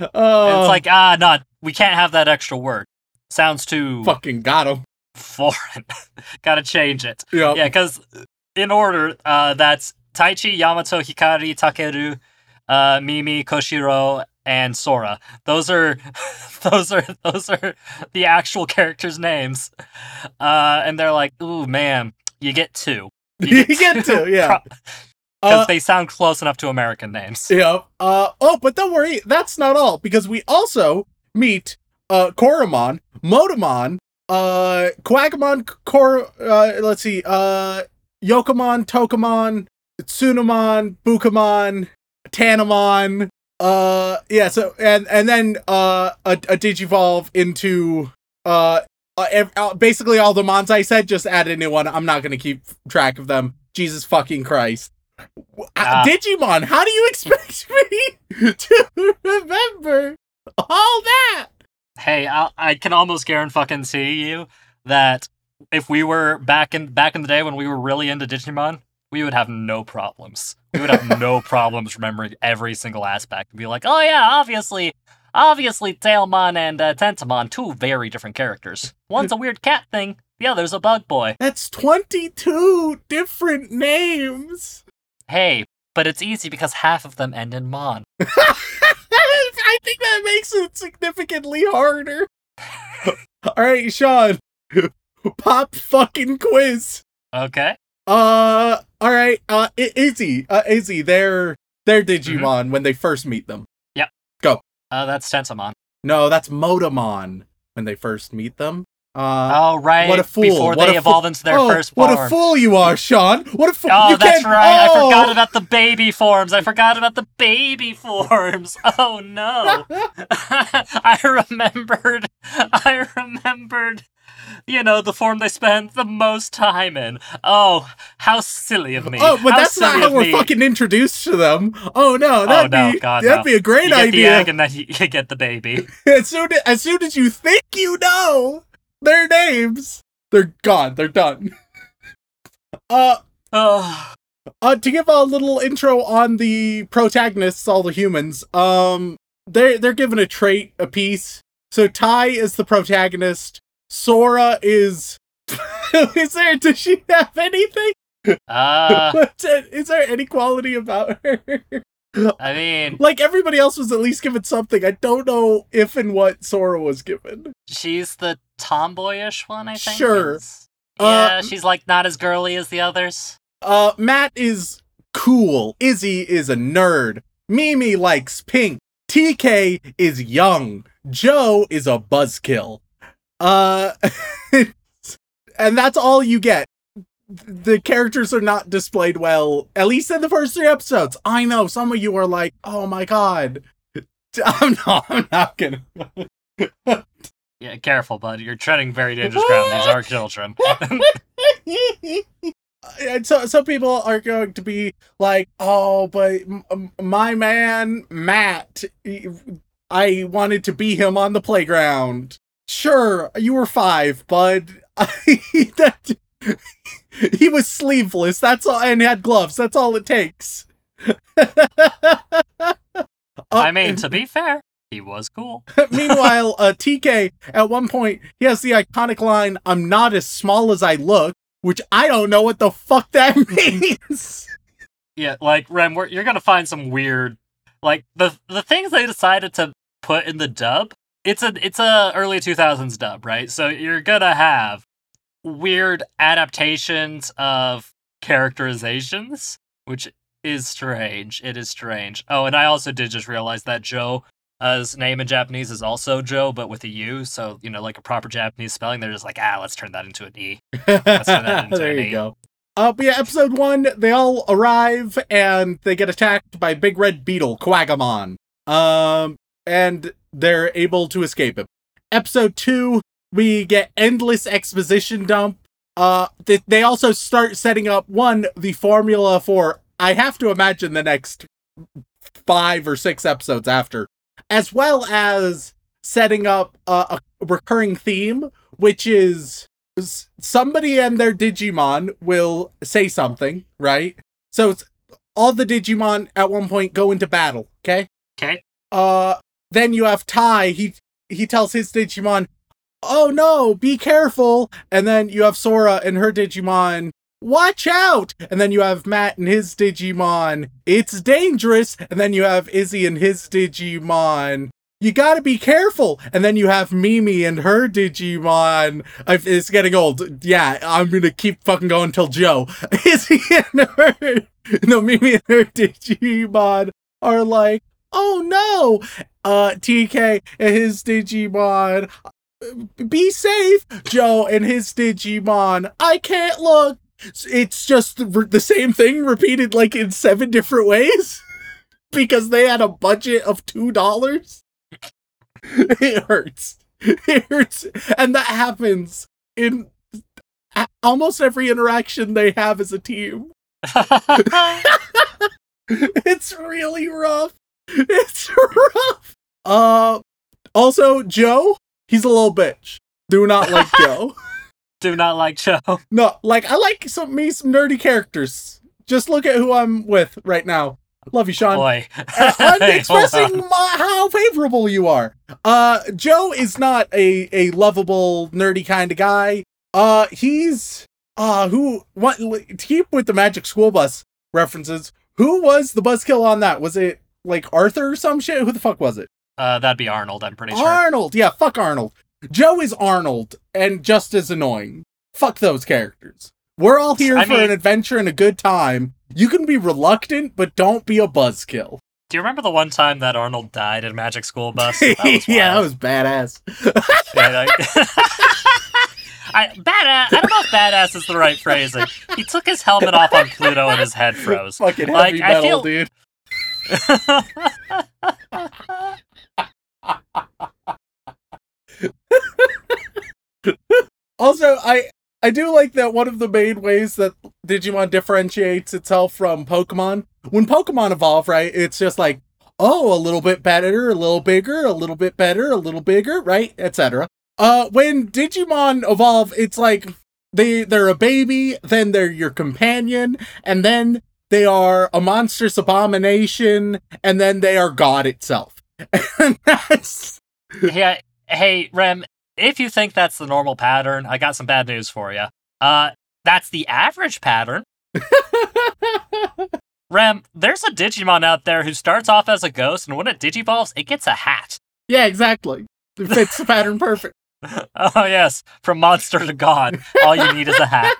Uh, it's like, ah, no, we can't have that extra word. Sounds too fucking got him. foreign. [LAUGHS] Gotta change it. Yep. Yeah, because in order, uh, that's Taichi, Yamato, Hikari, Takeru, uh, Mimi, Koshiro, and Sora. Those are, [LAUGHS] those are, those are the actual characters' names. Uh, and they're like, ooh, man, you get two. [LAUGHS] You get two. yeah. Because Uh, they sound close enough to American names. Yeah. Uh oh, but don't worry, that's not all because we also meet uh Koromon, Motimon, uh Kuwagamon, Kor uh let's see, uh Yokomon, Tokomon, Tsunomon, Bukamon, Tanemon, uh yeah, so and and then uh a, a Digivolve into uh, uh, uh basically all the mons I said just add a new one. I'm not gonna keep track of them. Jesus fucking Christ. Uh, Ah. Digimon, how do you [LAUGHS] expect me to remember all that? Hey, I, I can almost guarantee you that if we were back in back in the day when we were really into Digimon, we would have no problems. We would have no [LAUGHS] problems remembering every single aspect and be like, oh yeah, obviously, obviously, Tailmon and uh, Tentomon, two very different characters. One's a weird cat thing, the other's a bug boy. That's 22 different names. Hey, but it's easy because half of them end in Mon. [LAUGHS] I think that makes it significantly harder. [LAUGHS] all right, Sean. [LAUGHS] Pop fucking quiz. Okay. Uh, all right. Uh, Izzy, uh, Izzy, they're they're Digimon when they first meet them. Yep. Go. Uh, that's Tentomon. No, that's Motimon when they first meet them. Uh, Oh right, what a fool! before what they a fool- evolve into their oh, first What a fool you are, Sean! What a fool! Oh, you that's can't- right. I Oh! forgot about the baby forms. I forgot about the baby forms. [LAUGHS] Oh no. [LAUGHS] I remembered. I remembered. You know, the form they spent the most time in. Oh, how silly of me. Oh, but How that's not how we're me. fucking introduced to them. Oh no, that'd no, be God, that'd no. be a great You get the idea. egg and then you you get the baby. [LAUGHS] as soon as, as soon as you think you know their names, they're gone. They're done. [LAUGHS] uh, Oh, uh, to give a little intro on the protagonists, all the humans. Um, they're they're given a trait a piece. So Tai is the protagonist. Sora is. [LAUGHS] is there? Does she have anything? uh, [LAUGHS] is there any quality about her? I mean, [LAUGHS] like everybody else was at least given something. I don't know if and what Sora was given. she's the tomboyish one, I think. Sure. Uh, Yeah, she's like not as girly as the others. Uh, Matt is cool. Izzy is a nerd. Mimi likes pink. TK is young. Joe is a buzzkill. Uh, [LAUGHS] and that's all you get. The characters are not displayed well, at least in the first three episodes. I know some of you are like, "Oh my god." [LAUGHS] I'm not. I'm not gonna. [LAUGHS] Yeah, careful, bud. You're treading very dangerous ground. These are children. [LAUGHS] and so some people are going to be like, "Oh, but my man Matt, I wanted to be him on the playground." Sure, you were five, bud. that, [LAUGHS] he was sleeveless. That's all, and had gloves. That's all it takes. [LAUGHS] I mean, to be fair, he was cool. [LAUGHS] Meanwhile, uh, TK at one point he has the iconic line, "I'm not as small as I look," which I don't know what the fuck that means. Yeah, like Rem, we're, you're gonna find some weird, like the the things they decided to put in the dub. It's a it's a early 2000s dub, right? So you're gonna have weird adaptations of characterizations, which is strange. It is strange. Oh, and I also did just realize that Joe, uh, his name in Japanese is also Joe, but with a U. So you know, like a proper Japanese spelling. They're just like, ah, let's turn that into an E. turn that [LAUGHS] into there an you E. go. Uh, but yeah, episode one, they all arrive and they get attacked by Big Red Beetle, Kuwagamon. Um, and they're able to escape him. Episode two, we get endless exposition dump. Uh, they, they also start setting up one, the formula for, I have to imagine the next five or six episodes after, as well as setting up a, a recurring theme, which is somebody and their Digimon will say something, right? So it's all the Digimon at one point go into battle, okay? Okay. Uh then you have Tai, he he tells his Digimon, "Oh no, be careful." And then you have Sora and her Digimon, "Watch out." And then you have Matt and his Digimon, "It's dangerous." And then you have Izzy and his Digimon, you gotta be careful. And then you have Mimi and her Digimon. It's getting old. Yeah, I'm gonna keep fucking going till Joe. [LAUGHS] Izzy and her, no, Mimi and her Digimon are like, oh no. Uh, TK and his Digimon, be safe. Joe and his Digimon, I can't look. It's just the same thing repeated like in seven different ways [LAUGHS] because they had a budget of two dollars. [LAUGHS] it hurts. It hurts, and that happens in almost every interaction they have as a team. [LAUGHS] It's really rough. It's rough. Uh, also Joe, he's a little bitch. Do not like [LAUGHS] Joe. Do not like Joe. [LAUGHS] No, like I like some me some nerdy characters. Just look at who I'm with right now. Love you, Sean. Boy. I'm [LAUGHS] expressing my, how favorable you are. Uh, Joe is not a a lovable, nerdy kind of guy. Uh, he's uh who what to keep with the Magic School Bus references. Who was the buzzkill on that? Was it like Arthur or some shit? Who the fuck was it? Uh, that'd be Arnold, I'm pretty sure. Arnold. Yeah, fuck Arnold. Joe is Arnold and just as annoying. Fuck those characters. We're all here I for mean- an adventure and a good time. You can be reluctant, but don't be a buzzkill. Do you remember the one time that Arnold died in Magic School Bus? That [LAUGHS] yeah, that was badass. Yeah, like- [LAUGHS] [LAUGHS] I, badass. I don't know if badass is the right phrasing. He took his helmet off on Pluto and his head froze. Fucking Like, heavy I metal, feel- dude. Also, I I do like that one of the main ways that Digimon differentiates itself from Pokemon. When Pokemon evolve, right, it's just like, oh, a little bit better, a little bigger, a little bit better, a little bigger, right, etc. Uh, when Digimon evolve, it's like they they're a baby, then they're your companion, and then they are a monstrous abomination, and then they are God itself. [LAUGHS] Yeah. Hey, Rem, if you think that's the normal pattern, I got some bad news for you. Uh, that's the average pattern. [LAUGHS] Rem, there's a Digimon out there who starts off as a ghost, and when it digivolves, it gets a hat. yeah, exactly. It fits the pattern perfect. [LAUGHS] Oh yes, from monster to god, all you need is a hat.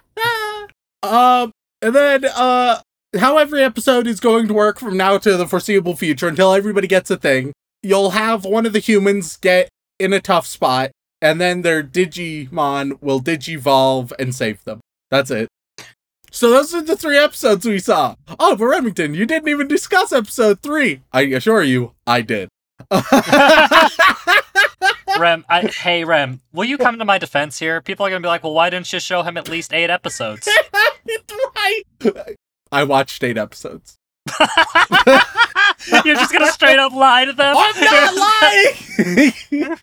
um, and then uh, how every episode is going to work from now to the foreseeable future until everybody gets a thing. You'll have one of the humans get in a tough spot, and then their Digimon will digivolve and save them. That's it. So those are the three episodes we saw. Oh, but Remington, you didn't even discuss episode three. I assure you, I did. [LAUGHS] Rem, I, hey Rem, will you come to my defense here? People are gonna be like, well, why didn't you show him at least eight episodes? [LAUGHS] I, I watched eight episodes. [LAUGHS] [LAUGHS] You're just gonna straight up lie to them? I'm not lying.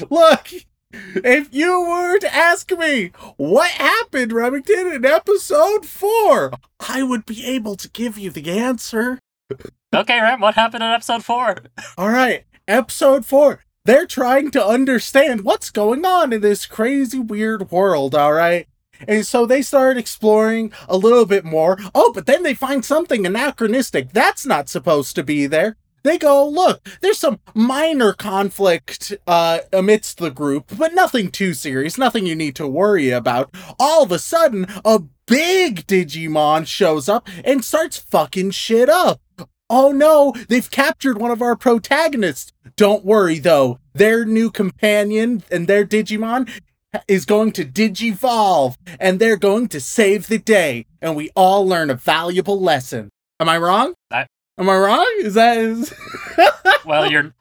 [LAUGHS] Look, if you were to ask me what happened, Remington, in episode four, I would be able to give you the answer. okay, Rem, what happened in episode four? All right, episode four. They're trying to understand what's going on in this crazy, weird world, all right? And so they start exploring a little bit more. Oh, but then they find something anachronistic. That's not supposed to be there. they go, look, there's some minor conflict uh, amidst the group, but nothing too serious, nothing you need to worry about. All of a sudden, a big Digimon shows up and starts fucking shit up. Oh no, they've captured one of our protagonists. Don't worry though, their new companion and their Digimon is going to digivolve and they're going to save the day and we all learn a valuable lesson. Am I wrong? I- Am I wrong? Is that is [LAUGHS] Well, you're.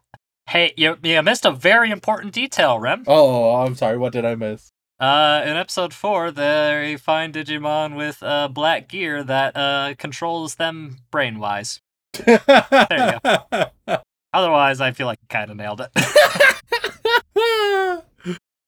Hey, you, you missed a very important detail, Rem. Oh, I'm sorry. What did I miss? Uh, in episode four, they find Digimon with uh, black gear that uh, controls them brain wise. there you go. [LAUGHS] Otherwise, I feel like you kind of nailed it. [LAUGHS]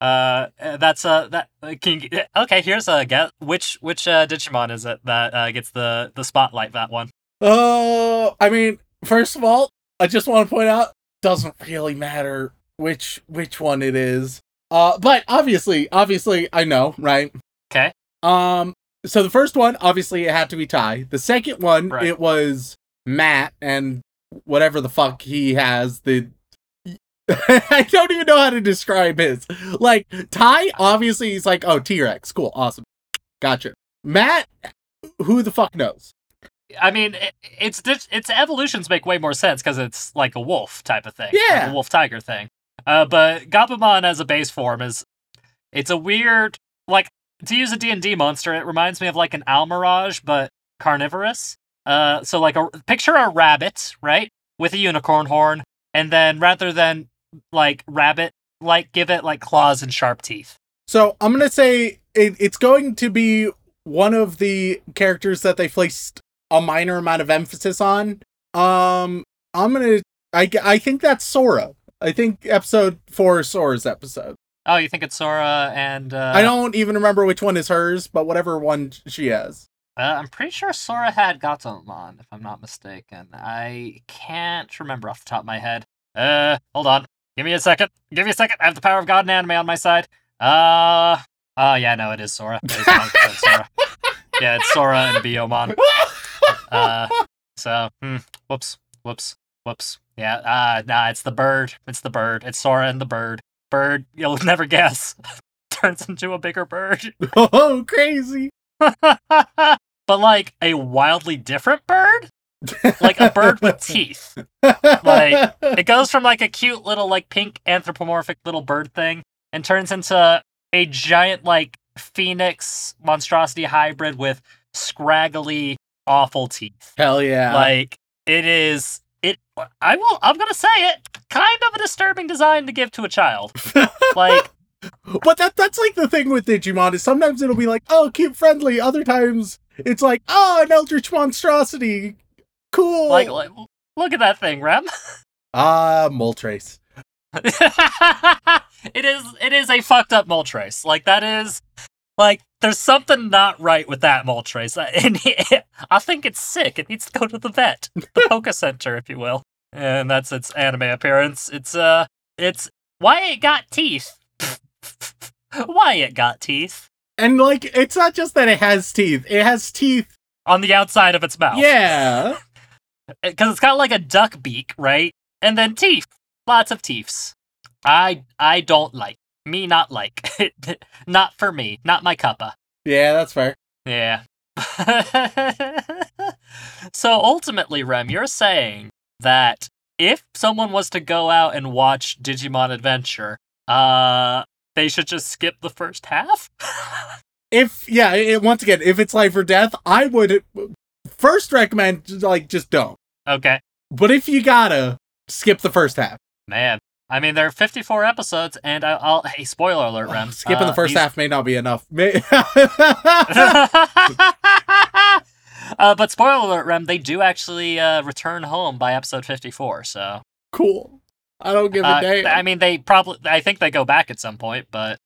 uh, that's uh that uh, can you, okay. Here's a guess. Which which uh, Digimon is it that uh, gets the the spotlight? That one. Oh, I mean, first of all, I just want to point out doesn't really matter which which one it is. Uh, but obviously, obviously, I know, right? Okay. Um, so the first one, obviously, it had to be Tai. The second one, Right. it was Matt and whatever the fuck he has. The [LAUGHS] I don't even know how to describe his. Like Tai, obviously, he's like, oh, T Rex, cool, awesome, gotcha. Matt, who the fuck knows? I mean, it, it's its evolutions make way more sense because it's like a wolf type of thing, Yeah. like a wolf tiger thing. Uh, but Gabumon as a base form is it's a weird like to use a D and D monster. It reminds me of like an Almiraj, but carnivorous. Uh, so like a picture a rabbit, right, with a unicorn horn, and then rather than like rabbit, like give it like claws and sharp teeth. So I'm gonna say it, it's going to be one of the characters that they placed a minor amount of emphasis on. Um, I'm gonna. I I think that's Sora. I think episode four is Sora's episode. Oh, you think it's Sora and uh, I don't even remember which one is hers, but whatever one she has. Uh, I'm pretty sure Sora had Gatomon, if I'm not mistaken. I can't remember off the top of my head. Uh, hold on. Give me a second. Give me a second. I have the power of God and anime on my side. Uh, oh yeah, no, it is Sora. It is 100% [LAUGHS] Sora. Yeah, it's Sora and Biyomon. Uh, so, hmm, whoops, whoops, whoops. Yeah, uh, nah, it's the bird. It's the bird. It's Sora and the bird. Bird, you'll [LAUGHS] never guess. [LAUGHS] Turns into a bigger bird. oh, crazy! but like a wildly different bird like a bird with [LAUGHS] teeth Like, it goes from like a cute little like pink anthropomorphic little bird thing and turns into a giant like phoenix monstrosity hybrid with scraggly awful teeth Hell yeah! like it is it i will i'm gonna say it kind of a disturbing design to give to a child [LAUGHS] like But that that's like the thing with Digimon is sometimes it'll be like, oh, cute, friendly. Other times it's like, oh, an eldritch monstrosity, cool. like, like look at that thing rem [LAUGHS] ah, Moltres. [LAUGHS] it is it is a fucked up Moltres. Like that is like there's something not right with that Moltres. [LAUGHS] And he- I think it's sick. It needs to go to the vet, the Poke Center, if you will. And that's its anime appearance. It's uh it's why it got teeth. why it got teeth And like, it's not just that it has teeth; it has teeth. on the outside of its mouth. Yeah. Because it's got like a duck beak, right? And then teeth, lots of teeths. I I don't like me, not like [LAUGHS] not for me, not my cuppa. Yeah, that's fair. Yeah. [LAUGHS] so ultimately, Rem, you're saying that if someone was to go out and watch Digimon Adventure, uh, they should just skip the first half. [LAUGHS] If yeah, it, once again, if it's life or death, I would first recommend like just don't. Okay, But if you gotta skip the first half, man. I mean, there are 54 episodes, and I- I'll. Hey, spoiler alert, Rem. skipping uh, the first these- half may not be enough. [LAUGHS] May- uh, but spoiler alert, Rem, they do actually uh, return home by episode 54, so. cool. I don't give a Uh, damn. I mean, they probably. I think they go back at some point, but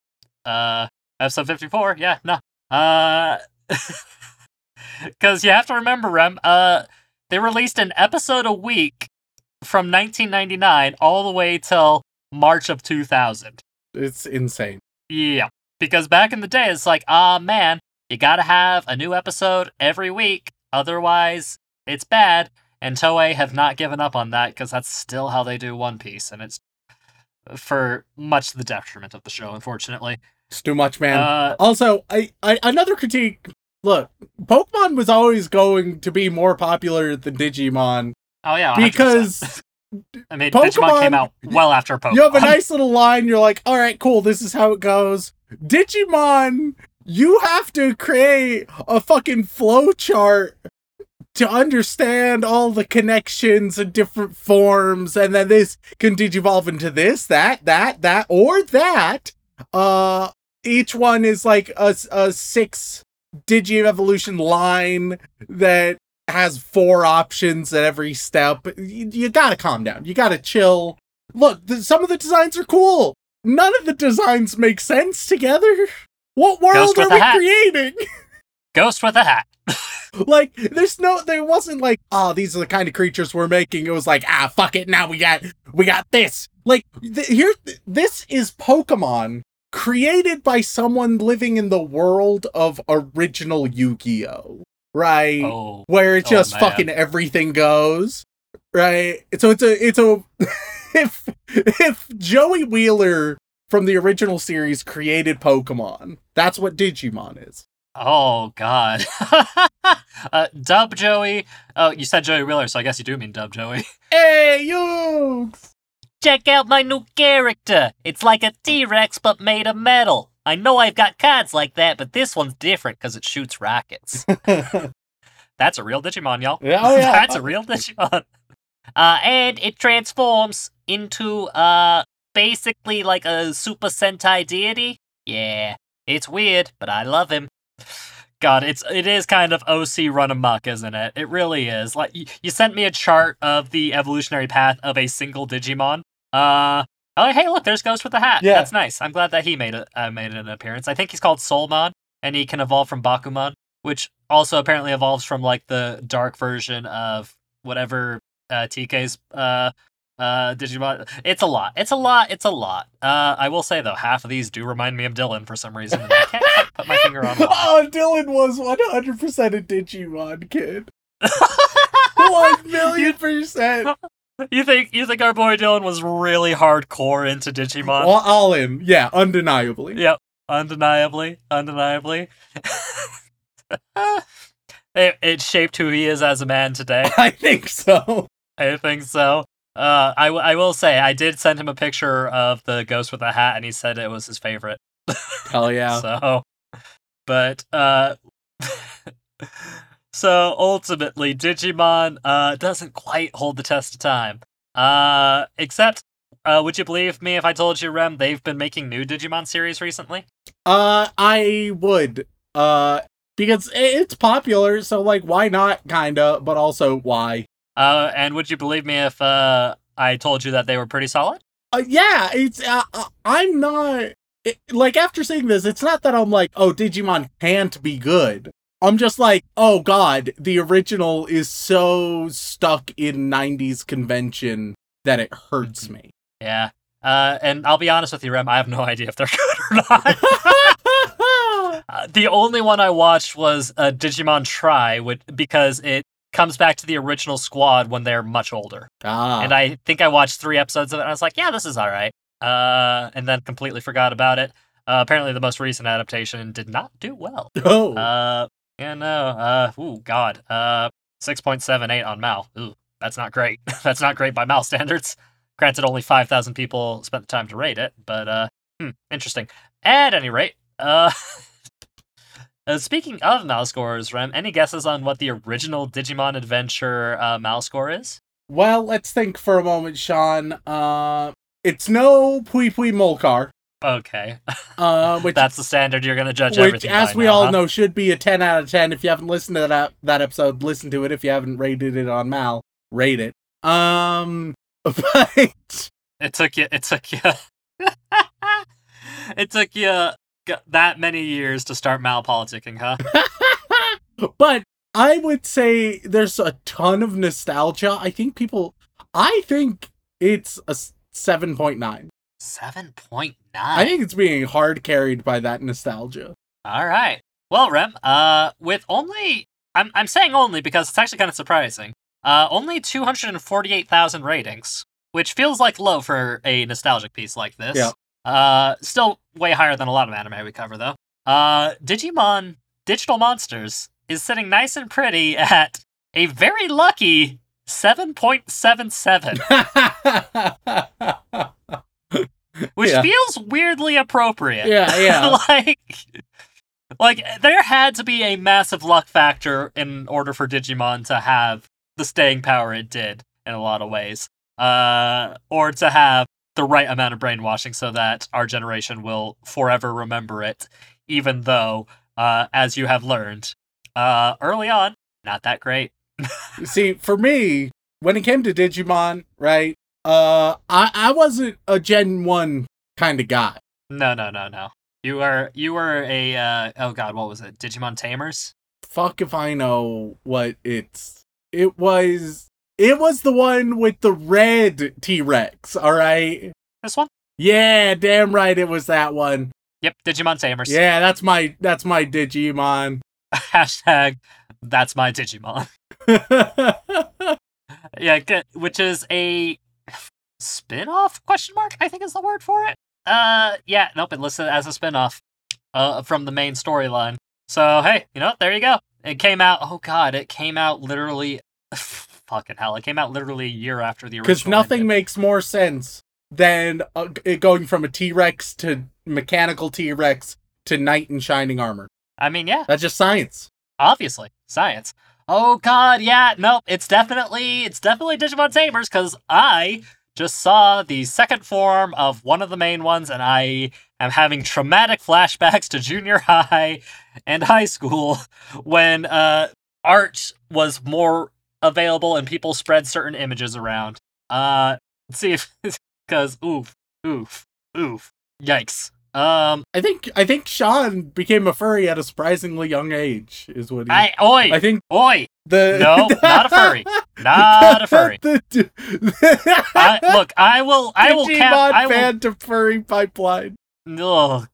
uh, episode fifty-four, yeah, no, uh, [LAUGHS] because you have to remember, Rem. Uh, they released an episode a week from 1999 all the way till March of 2000. it's insane. Yeah, because back in the day, it's like, ah, man, you gotta have a new episode every week, otherwise it's bad. and Toei have not given up on that because that's still how they do One Piece, and it's for much the detriment of the show, unfortunately. It's too much, man. Uh, also, I, I another critique. Look, Pokemon was always going to be more popular than Digimon oh yeah, 100%. because [LAUGHS] I mean, Digimon Pokemon- came out well after Pokemon. you have a nice little line. You're like, all right, cool. This is how it goes. Digimon, you have to create a fucking flow chart to understand all the connections and different forms, and then this can digivolve into this, that, that, that, or that. Uh, each one is like a, a six digi evolution line that has four options at every step. You, you gotta calm down. You gotta chill. Look, th- some of the designs are cool. None of the designs make sense together. What world are we hat. creating? [LAUGHS] Ghost with a hat. like, there's no, there wasn't like, oh, these are the kind of creatures we're making. It was like, ah, fuck it. Now we got, we got this. Like, th- here, this is Pokemon created by someone living in the world of original Yu-Gi-Oh. Right? Oh, where it Oh, just man. fucking everything goes right so it's a it's a [LAUGHS] if if joey wheeler from the original series created pokemon that's what digimon is oh, God. [LAUGHS] uh, Dub Joey. Oh, you said Joey Wheeler, so I guess you do mean Dub Joey. hey you Check out my new character. It's like a T Rex, but made of metal. I know I've got cards like that, but this one's different because it shoots rockets. [LAUGHS] That's a real Digimon, y'all. Yeah, oh, yeah. [LAUGHS] That's a real Digimon. Uh, and it transforms into uh basically like a Super Sentai deity. Yeah, it's weird, but I love him. God, it's it is kind of OC run amok, isn't it? It really is. Like you, you sent me a chart of the evolutionary path of a single Digimon. Uh, oh hey, look, there's Ghost with the hat. Yeah. that's nice. I'm glad that he made it. Uh, made an appearance. I think he's called Soulmon, and he can evolve from Bakumon, which also apparently evolves from like the dark version of whatever uh, TK's uh uh Digimon. It's a lot. It's a lot. It's a lot. Uh, I will say though, half of these do remind me of Dylan for some reason. I can't quite put my finger on [LAUGHS] why. oh dylan was 100% a digimon kid [LAUGHS] 1 million percent [LAUGHS] You think you think our boy Dylan was really hardcore into Digimon? all, all in yeah undeniably Yep, undeniably, undeniably. [LAUGHS] it, it shaped who he is as a man today. [LAUGHS] i think so I think so. Uh, I, w- I will say I did send him a picture of the ghost with a hat, and he said it was his favorite. hell yeah [LAUGHS] So, but uh, so ultimately, Digimon uh doesn't quite hold the test of time. Uh, except, uh, would you believe me if I told you, Rem, they've been making new Digimon series recently? Uh, I would. Uh, because it's popular, so like, why not? Kinda, but also why? Uh, and would you believe me if uh I told you that they were pretty solid? Uh, yeah, it's. Uh, uh, I'm not. It, like after seeing this, it's not that I'm like, oh, Digimon can't be good. I'm just like, oh god, the original is so stuck in '90s convention that it hurts me. Yeah. Uh, and I'll be honest with you, Rem, I have no [LAUGHS] idea if they're good or not. [LAUGHS] Uh, the only one I watched was uh, Digimon Tri, which, because it comes back to the original squad when they're much older. ah, And I think I watched three episodes of it, and I was like, yeah, this is all right. Uh, and then completely forgot about it. Uh, apparently, the most recent adaptation did not do well. oh, Uh, yeah, no. Uh, ooh, God. Uh, six point seven eight on Mal. Ooh, that's not great. [LAUGHS] that's not great by Mal standards. Granted, only five thousand people spent the time to rate it, but uh, hmm, interesting. At any rate, uh, [LAUGHS] uh, speaking of Mal scores, Rem, any guesses on what the original Digimon Adventure uh, Mal score is? well, let's think for a moment, Sean. Uh, it's no Pui Pui Molcar okay. Uh, [LAUGHS] which that's the standard you're going to judge which, everything. As we now, all huh? know, should be a ten out of ten. If you haven't listened to that that episode, listen to it. If you haven't rated it on Mal, rate it. Um, [LAUGHS] but it took you. It took you. [LAUGHS] it took you that many years to start malpoliticking, huh? but I would say there's a ton of nostalgia. I think people. I think it's a seven point nine. 7.9. I think it's being hard carried by that nostalgia. All right. Well, Rem, uh, with only, I'm, I'm saying only because it's actually kind of surprising, uh, only 248,000 ratings, which feels like low for a nostalgic piece like this. Yeah. Uh, still way higher than a lot of anime we cover, though. Uh, Digimon Digital Monsters is sitting nice and pretty at a very lucky 7.77. [LAUGHS] [LAUGHS] which Yeah. feels weirdly appropriate. yeah, [LAUGHS] yeah. like, like there had to be a massive luck factor in order for Digimon to have the staying power it did in a lot of ways, uh, or to have the right amount of brainwashing so that our generation will forever remember it, even though, uh, as you have learned, uh, early on, not that great. [LAUGHS] See, for me, when it came to Digimon, right? Uh, I I wasn't a Gen One kind of guy. No, no, no, no. You were you were a uh, oh god, what was it? Digimon Tamers? Fuck if I know what it's. It was. It was the one with the red T Rex. All right. This one? Yeah, damn right, it was that one. Yep, Digimon Tamers. Yeah, that's my that's my Digimon. [LAUGHS] Hashtag that's my Digimon. [LAUGHS] yeah, good, which is a spin-off question mark, I think is the word for it. Uh yeah, nope, it listed as a spin-off uh from the main storyline. So hey, you know, what, there you go. It came out oh god, it came out literally [SIGHS] fucking hell, it came out literally a year after the original. Because nothing ended. makes more sense than uh, it going from a T Rex to mechanical T Rex to knight in shining armor. I mean, yeah, That's just science. obviously science oh god yeah nope it's definitely it's definitely digimon tamers because i just saw the second form of one of the main ones and i am having traumatic flashbacks to junior [LAUGHS] high and high school when uh art was more available and people spread certain images around. Uh let's see if [LAUGHS] because oof oof oof yikes um I think I think Sean became a furry at a surprisingly young age. Is what he. i oi I think oi the No, not a furry. [LAUGHS] Not a furry. the, I, [LAUGHS] look, I will. I will Digimon cap. I will. fan to furry pipeline, Ugh,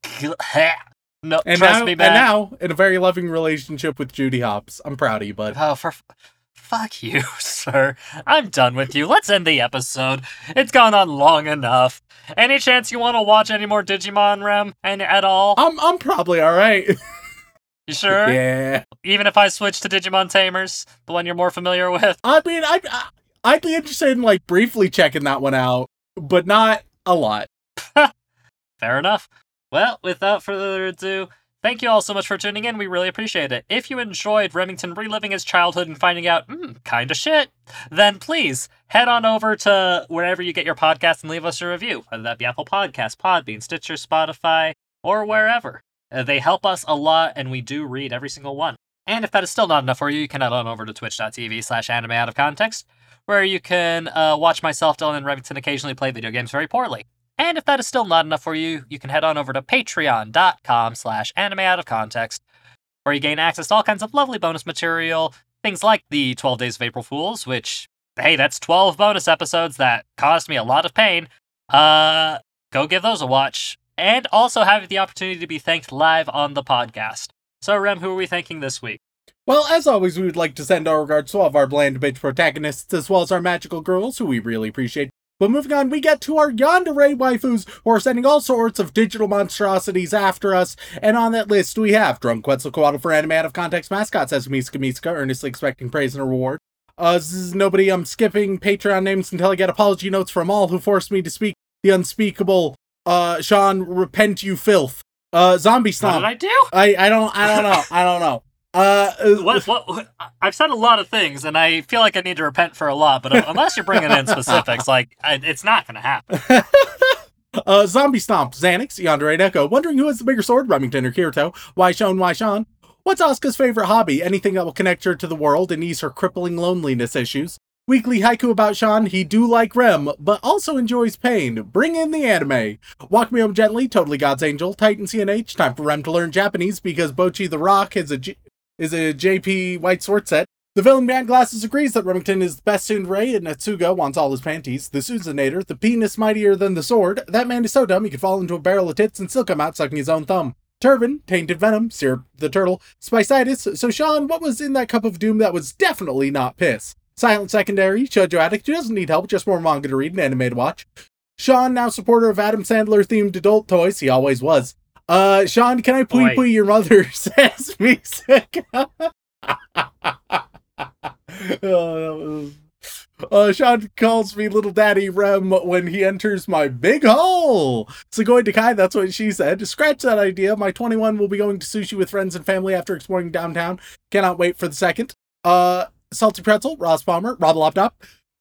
no, and trust now me, and man. now in a very loving relationship with Judy Hopps. I'm proud of you, bud. Oh, for fuck you, [LAUGHS] sir. I'm done with you. Let's end the episode. It's gone on long enough. Any chance you want to watch any more Digimon, Rem, and at all? I'm I'm probably all right. [LAUGHS] You sure? yeah. Even if I switch to Digimon Tamers, the one you're more familiar with. I mean, I I'd be interested in like briefly checking that one out, but not a lot. [LAUGHS] Fair enough. Well, without further ado, thank you all so much for tuning in. We really appreciate it. If you enjoyed Remington reliving his childhood and finding out, hmm, kinda shit, then please head on over to wherever you get your podcast and leave us a review, whether that be Apple Podcasts, Podbean, Stitcher, Spotify, or wherever. Uh, they help us a lot, and we do read every single one. And if that is still not enough for you, you can head on over to twitch.tv slash anime out of context, where you can uh, watch myself, Dylan, and Remington occasionally play video games very poorly. And if that is still not enough for you, you can head on over to patreon.com slash anime out of context, where you gain access to all kinds of lovely bonus material, things like the 12 Days of April Fools, which, hey, that's 12 bonus episodes that caused me a lot of pain. Uh, go give those a watch. And also have the opportunity to be thanked live on the podcast. So, Rem, who are we thanking this week? Well, as always, we would like to send our regards to all of our bland bitch protagonists, as well as our magical girls, who we really appreciate. But moving on, we get to our yandere waifus, who are sending all sorts of digital monstrosities after us. And on that list, we have Drunk Quetzalcoatl for Anime Out of Context mascot, says Miska Miska, earnestly expecting praise and reward. Uh, this is nobody. I'm skipping Patreon names until I get apology notes from all who forced me to speak the unspeakable. Uh, Sean, repent you filth. Uh, Zombie What did I do? I, I don't I don't know. I don't know. Uh, What, what, what- I've said a lot of things, and I feel like I need to repent for a lot. But unless you're bringing in specifics, [LAUGHS] like I, it's not going to happen. [LAUGHS] uh, Zombie Stomp, Xanax, Yandere Echo, wondering who has the bigger sword, Remington or Kirito? Why Sean, why Sean? What's Asuka's favorite hobby? Anything that will connect her to the world and ease her crippling loneliness issues. Weekly haiku about Sean, he do like Rem, but also enjoys pain. Bring in the anime. Walk Me Home Gently, Totally God's Angel, Titan CNH, time for Rem to learn Japanese because Bocchi the Rock is a, G- is a JP White Sword set. The villain man glasses agrees that Remington is the best ray and Natsuga wants all his panties. The Suzunator, the penis mightier than the sword. That man is so dumb he could fall into a barrel of tits and still come out sucking his own thumb. Turban, Tainted Venom, Syrup the Turtle, Spicitis. So Sean, what was in that cup of doom that was definitely not piss? Silent Secondary, Shoujo Addict, who doesn't need help, just more manga to read and anime to watch. Sean, now supporter of Adam Sandler themed adult toys, he always was. Uh, Sean, can I Wait. pui your mother? [LAUGHS] Says me sick. [LAUGHS] Oh, uh, Sean calls me little daddy Rem when he enters my big hole. Segoi Dekai, that's what she said. Scratch that idea. My 21 will be going to sushi with friends and family after exploring downtown. Cannot wait for the second. Uh, Salty Pretzel, Ross Palmer, Rob Loptop,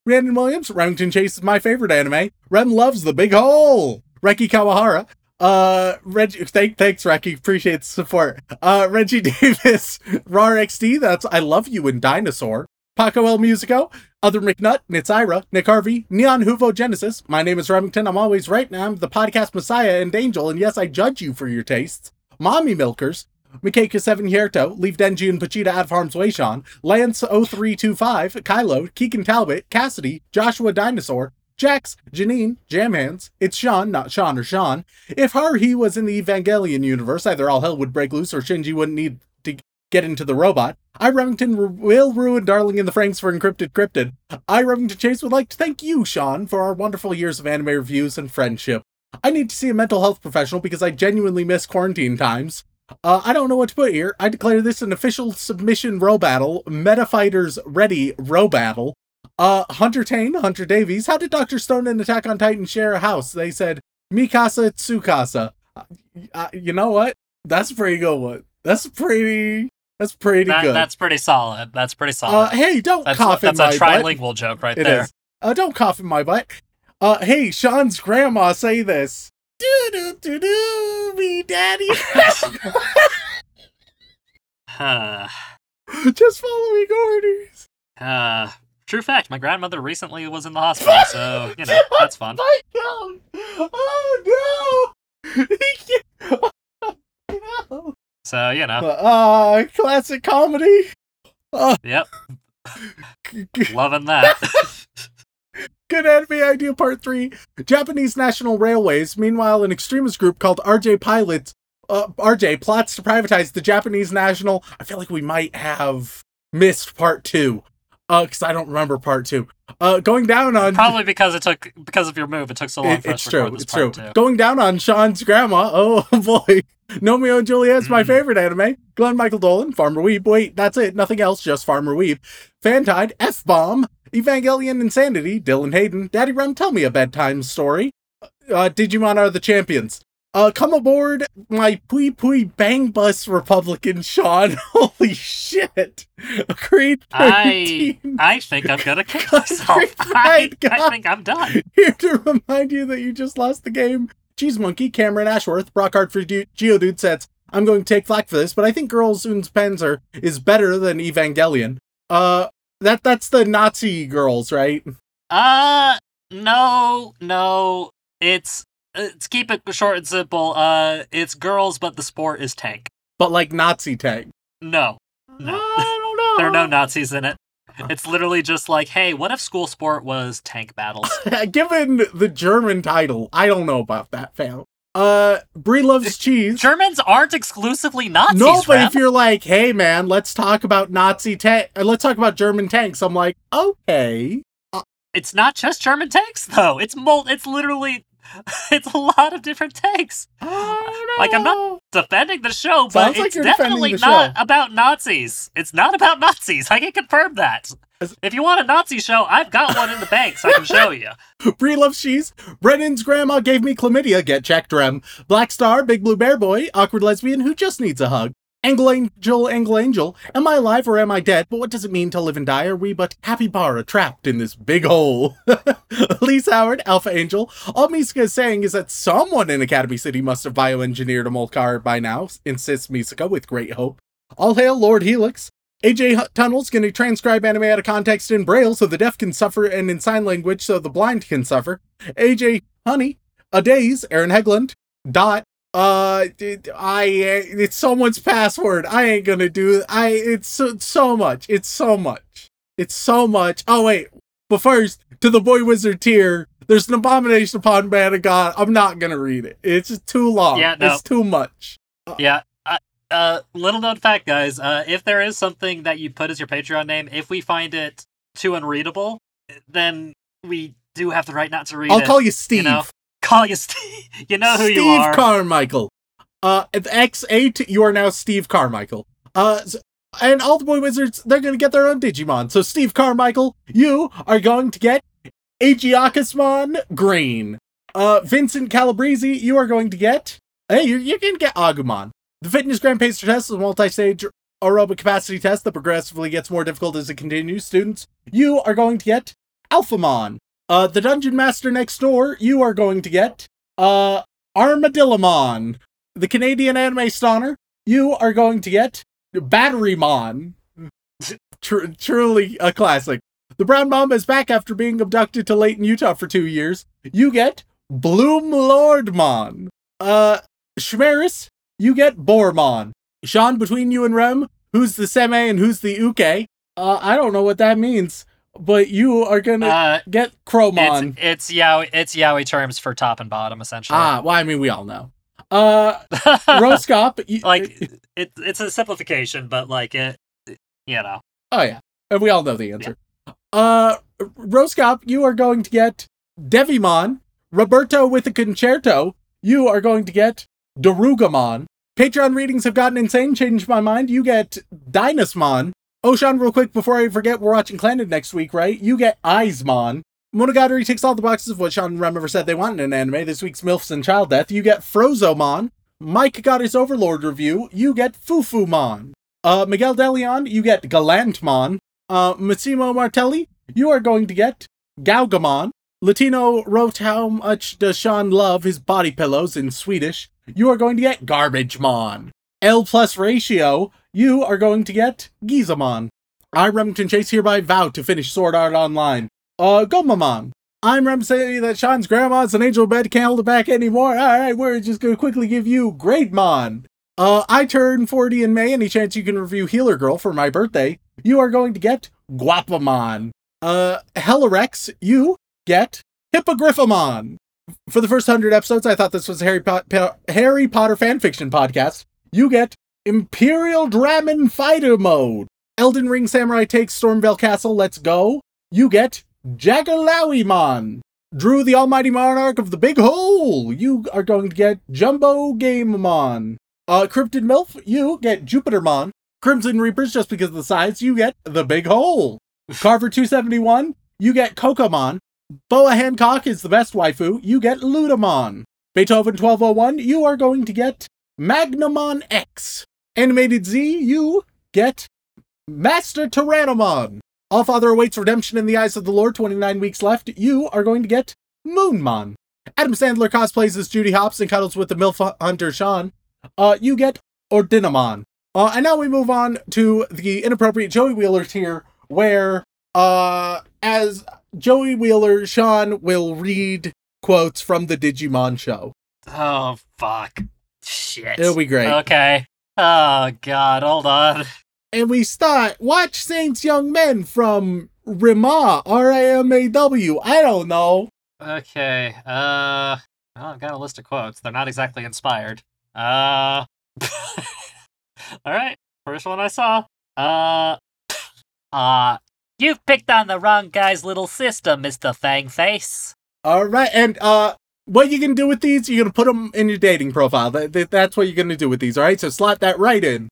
Brandon Williams, Remington Chase is my favorite anime. Rem loves the big hole. Reki Kawahara. Uh, Reggie, thank, thanks, Reki. Appreciate the support. Uh, Reggie [LAUGHS] Davis, Rar XD, that's I Love You in Dinosaur. Paco El Musico, Other McNutt, Nitsira, Nick Harvey, Neon Huvo Genesis. My name is Remington. I'm always right now. I'm the podcast messiah and angel, and yes, I judge you for your tastes. Mommy Milkers, Mikeka Seven Hierto, Leave Denji and Pochita out of harm's way, Sean, Lance 0325, Kylo, Keegan Talbot, Cassidy, Joshua Dinosaur, Jax, Janine, Jam Hands, it's Sean, not Sean or Sean. If Haruhi was in the Evangelion universe, either all hell would break loose or Shinji wouldn't need to get into the robot. I, Remington, ru- will ruin Darling in the Franxx for Encrypted Cryptid. I, Remington Chase, would like to thank you, Shaun, for our wonderful years of anime reviews and friendship. I need to see a mental health professional because I genuinely miss quarantine times. Uh, I don't know what to put here. I declare this an official submission row battle. Meta Fighters ready row battle. Uh, Hunter Tane, Hunter Davies. How did Dr. Stone and Attack on Titan share a house? They said Mikasa Tsukasa. Uh, uh, you know what? That's a pretty good one. That's pretty. That's pretty That, good. that's pretty solid. That's pretty uh, solid. hey, don't that's cough that's in my butt. That's a trilingual joke right It there. is. Uh, don't cough in my butt. Uh, hey, Shaun's grandma say this. Do do do do, me daddy. [LAUGHS] Huh. [LAUGHS] Just following orders. Uh, true fact, my grandmother recently was in the hospital, so, you know, [LAUGHS] that's fun. My God. Oh no. no. [LAUGHS] So, you know, Uh, classic comedy. yep, G- [LAUGHS] g- loving that. Good anime idea part three. Japanese National Railways. Meanwhile, an extremist group called RJ Pilots, uh, RJ plots to privatize the Japanese National. I feel like we might have missed part two, uh, because I don't remember part two. Uh, going down on Probably because it took, because of your move, it took so long It- for it's us to true. It's true. too. Going down on Shaun's grandma. Oh [LAUGHS] boy. Nomeo and Juliet's my Mm. favorite anime. Glenn Michael Dolan, Farmer Weeb. Wait, that's it. Nothing else. Just Farmer Weeb. Fantide, F Bomb, Evangelion Insanity, Dylan Hayden, Daddy Rem, tell me a bedtime story. Uh, Digimon are the champions. Uh, come aboard my Pui Pui Bang Bus Republican, Shaun. [LAUGHS] Holy shit. Creed I 13. I think I'm gonna [LAUGHS] kill myself. great [LAUGHS] I, I think I'm done. Here to remind you that you just lost the game. Cheese Monkey, Cameron Ashworth, Brockhart for Ge- Geodude sets. I'm going to take flack for this, but I think Girls und Panzer is better than Evangelion. Uh, that that's the Nazi girls, right? Uh, no, no. It's let's keep it short and simple. Uh, it's girls, but the sport is tank. But like Nazi tank. No, no. I don't know. there are no Nazis in it. It's literally just like, hey, what if school sport was tank battles? [LAUGHS] Given the German title, I don't know about that, fam. Uh, Brie loves [LAUGHS] cheese. Germans aren't exclusively Nazis. no, but Rem. if you're like, hey man, let's talk about Nazi tank, uh, let's talk about German tanks. I'm like, okay. it's not just German tanks though. It's mul- It's literally, [LAUGHS] it's a lot of different tanks. Like, I'm not defending the show, but like it's definitely not show. about Nazis. It's not about Nazis. I can confirm that. If you want a Nazi show, I've got one in the bank, so I can show you. [LAUGHS] Brie loves cheese. Brennan's grandma gave me chlamydia. Get checked, Rem. Black Star, Big Blue Bear Boy, awkward lesbian who just needs a hug. Angle Angel, Angle Angel. Am I alive or am I dead? But what does it mean to live and die? Are we but happy bara trapped in this big hole? [LAUGHS] Elise Howard, Alpha Angel. All Misaka is saying is that someone in Academy City must have bioengineered a Molcar by now, insists Misaka with great hope. All hail Lord Helix. AJ Tunnel's going to transcribe anime out of context in Braille so the deaf can suffer and in sign language so the blind can suffer. AJ Honey, A Days, Aaron Hegland, Dot, uh, I, uh, it's someone's password. I ain't gonna do, I, it's so, so much. It's so much. It's so much. Oh, wait. But first, to the Boy Wizard tier, there's an abomination upon man of God. I'm not gonna read it. It's just too long. Yeah, no. It's too much. Yeah. Uh, uh, little known fact, guys. Uh, if there is something that you put as your Patreon name, if we find it too unreadable, then we do have the right not to read I'll it. call you Steve. know, Call you Steve. [LAUGHS] You know who Steve you are. Steve Carmichael. Uh, at X8, you are now Steve Carmichael. Uh, and all the boy wizards, they're gonna get their own Digimon. So Steve Carmichael, you are going to get Aegiochusmon Green. Uh, Vincent Calabrese, you are going to get. Hey, you're, you're gonna get Agumon. The Fitness Grand Pacer test is a multi-stage aerobic capacity test that progressively gets more difficult as it continues. Students, you are going to get Alphamon. Uh, the Dungeon Master next door, you are going to get uh Armadillomon. The Canadian anime stoner, you are going to get Batterymon. Tr- truly a classic. The Brown Mamba is back after being abducted to Layton, Utah for two years. You get Bloom Lordmon. Uh, Schmeris, you get Bormon. Shaun, between you and Rem, who's the Seme and who's the Uke? Uh, I don't know what that means, but you are gonna Uh, get Cromon. it's it's yaoi it's yaoi terms for top and bottom essentially. Ah, well, I mean, we all know. Uh, [LAUGHS] Roscop, you- like it, it's a simplification, but like it, you know. Oh yeah, and we all know the answer. Uh, Roscop, you are going to get Devimon. Roberto with a concerto, you are going to get Dorugamon. Patreon readings have gotten insane. Changed my mind. You get Dynasmon. Oh, Shaun, real quick before I forget, we're watching Clannad next week, right? You get Eyesmon. Monogatari ticks all the boxes of what Shaun and said they want in an anime. This week's MILFs and Child Death. You get Frozomon. Mike got his Overlord review. You get Fufumon. Uh, Miguel Deleon, you get Galantmon. Uh, Massimo Martelli, you are going to get Gaogamon. Latino wrote how much does Shaun love his body pillows in Swedish. You are going to get Garbagemon. L plus ratio, you are going to get Gizamon. I, Remington Chase, hereby vow to finish Sword Art Online. Uh, Gomamon. I'm Rem saying that Shaun's grandma's an angel bed, can't hold it back anymore. Alright, we're just gonna quickly give you Grademon. Uh, I turn 40 in May. Any chance you can review Healer Girl for my birthday? You are going to get Guapamon. Uh, Hellerex, you get Hippogriffamon. For the first 100 episodes, I thought this was Harry, Pa- Harry Potter fanfiction podcast. You get Imperialdramon Fighter Mode. Elden Ring Samurai takes Stormveil Castle, let's go. You get Jagalowimon. Drew the Almighty Monarch of the Big Hole. You are going to get Jumbo Gamemon. Uh, Cryptid MILF, you get Jupitermon. Crimson Reapers, just because of the size, you get the Big Hole. Carver 271, you get Kokomon. Boa Hancock is the best waifu, you get Ludamon. Beethoven 1201, you are going to get Magnamon X. Animated Z, you get Master Tyrannomon. All Father awaits redemption in the eyes of the Lord, 29 weeks left. You are going to get Moonmon. Adam Sandler cosplays as Judy Hopps and cuddles with the MILF Hunter Shaun. Uh, you get Ordinamon. Uh, and now we move on to the inappropriate Joey Wheeler tier, where, uh, as Joey Wheeler, Shaun will read quotes from the Digimon show. Oh fuck. Shit. It'll be great. Okay. Oh god, hold on. and we start Watch Saints Young Men from Rima, R I M A W. I don't know. Okay. Uh well, I've got a list of quotes. They're not exactly inspired. Uh [LAUGHS] Alright. First one I saw. Uh [COUGHS] Uh You've picked on the wrong guy's little sister, Mr. Fangface. All right, and uh, what you gonna do with these? You're gonna put them in your dating profile. That, that- that's what you're gonna do with these. All right, so slot that right in.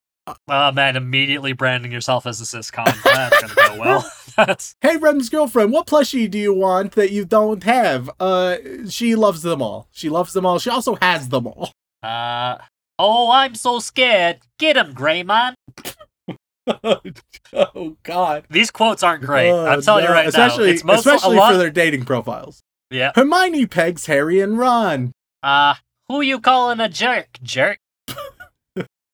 Oh man, immediately branding yourself as a siscon. That's gonna go well. [LAUGHS] [LAUGHS] That's Hey, Rem's girlfriend, what plushie do you want that you don't have? Uh, she loves them all. She loves them all. She also has them all. uh Oh, I'm so scared. Get him, Greymon. [LAUGHS] oh God. These quotes aren't great. Oh, I'm telling no. you right especially, now. It's mostly especially lot. for their dating profiles. Yeah. Hermione pegs Harry and Ron. Uh, who you calling a jerk, jerk? [LAUGHS]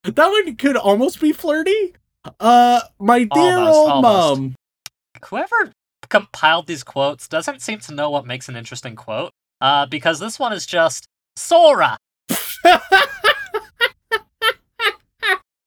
That one could almost be flirty. Uh, my dear Almost, old almost. mom. Whoever compiled these quotes doesn't seem to know what makes an interesting quote. Uh, because this one is just Sora. [LAUGHS]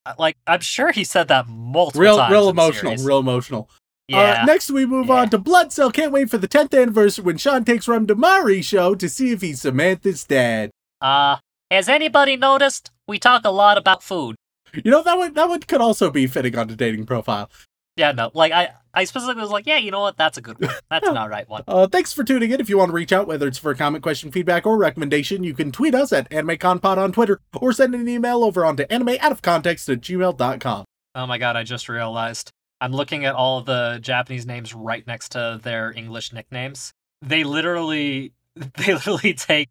Uh, Like, I'm sure he said that multiple real, times. real emotional. series. Real emotional. Yeah. Uh, next, we move Yeah. on to Blood Cell. Can't wait for the 10th anniversary when Shaun takes Rem to Maury's show to see if he's Samantha's dad. Uh, has anybody noticed? We talk a lot about food. You know that one. That one could also be fitting on the dating profile. Yeah, no, like I, I specifically was like, yeah, you know what? That's a good one. That's an [LAUGHS] alright one. Uh, thanks for tuning in. If you want to reach out, whether it's for a comment, question, feedback, or recommendation, you can tweet us at AnimeConPod on Twitter or send an email over onto animeoutofcontext at gmail.com. Oh my god, I just realized. I'm looking at all of the Japanese names right next to their English nicknames. They literally [LAUGHS] they literally take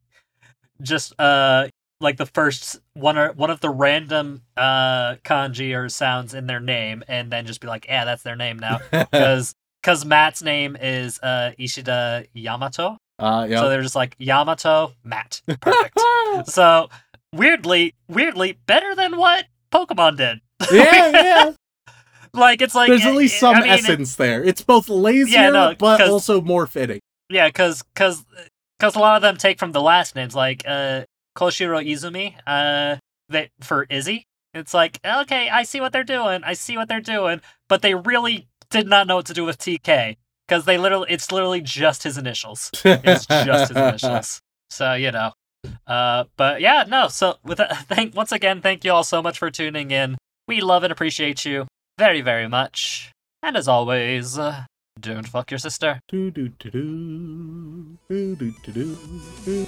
just uh like the first one or one of the random uh kanji or sounds in their name and then just be like, "Yeah, that's their name now." [LAUGHS] Cuz cuz Matt's name is uh Ishida Yamato. Uh, yeah. So they're just like Yamato, Matt. Perfect. [LAUGHS] so weirdly, weirdly better than what Pokemon did. yeah, yeah. Like it's like There's at least I some mean, it- essence there. It's both lazier, Yeah, no, but also more fitting. Yeah, because because because a lot of them take from the last names, like uh, Koshiro Izumi, uh, they for Izzy. It's like okay, I see what they're doing. I see what they're doing, but they really did not know what to do with TK because they literally it's literally just his initials. It's just his initials. [LAUGHS] So you know. Uh, but yeah, no. So with that, [LAUGHS] thank once again, thank you all so much for tuning in. We love and appreciate you very very much. And as always, uh, don't fuck your sister. Do, do, do, do. Do, do, do, do. Do.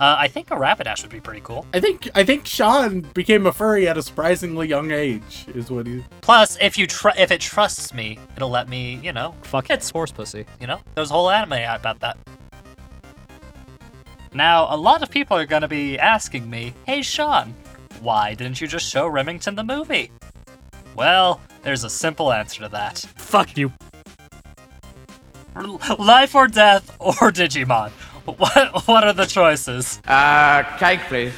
Uh, I think a Rapidash would be pretty cool. I think I think Shaun became a furry at a surprisingly young age, is what he. Plus, if you tr- if it trusts me, it'll let me, you know, Fuck its horse pussy. you know, there's a whole anime about that. Now, a lot of people are gonna be asking me, "Hey, Shaun, why didn't you just show Remington the movie?" Well, there's a simple answer to that. Fuck you. Life or death or Digimon. [LAUGHS] What what are the choices? Uh, cake, please.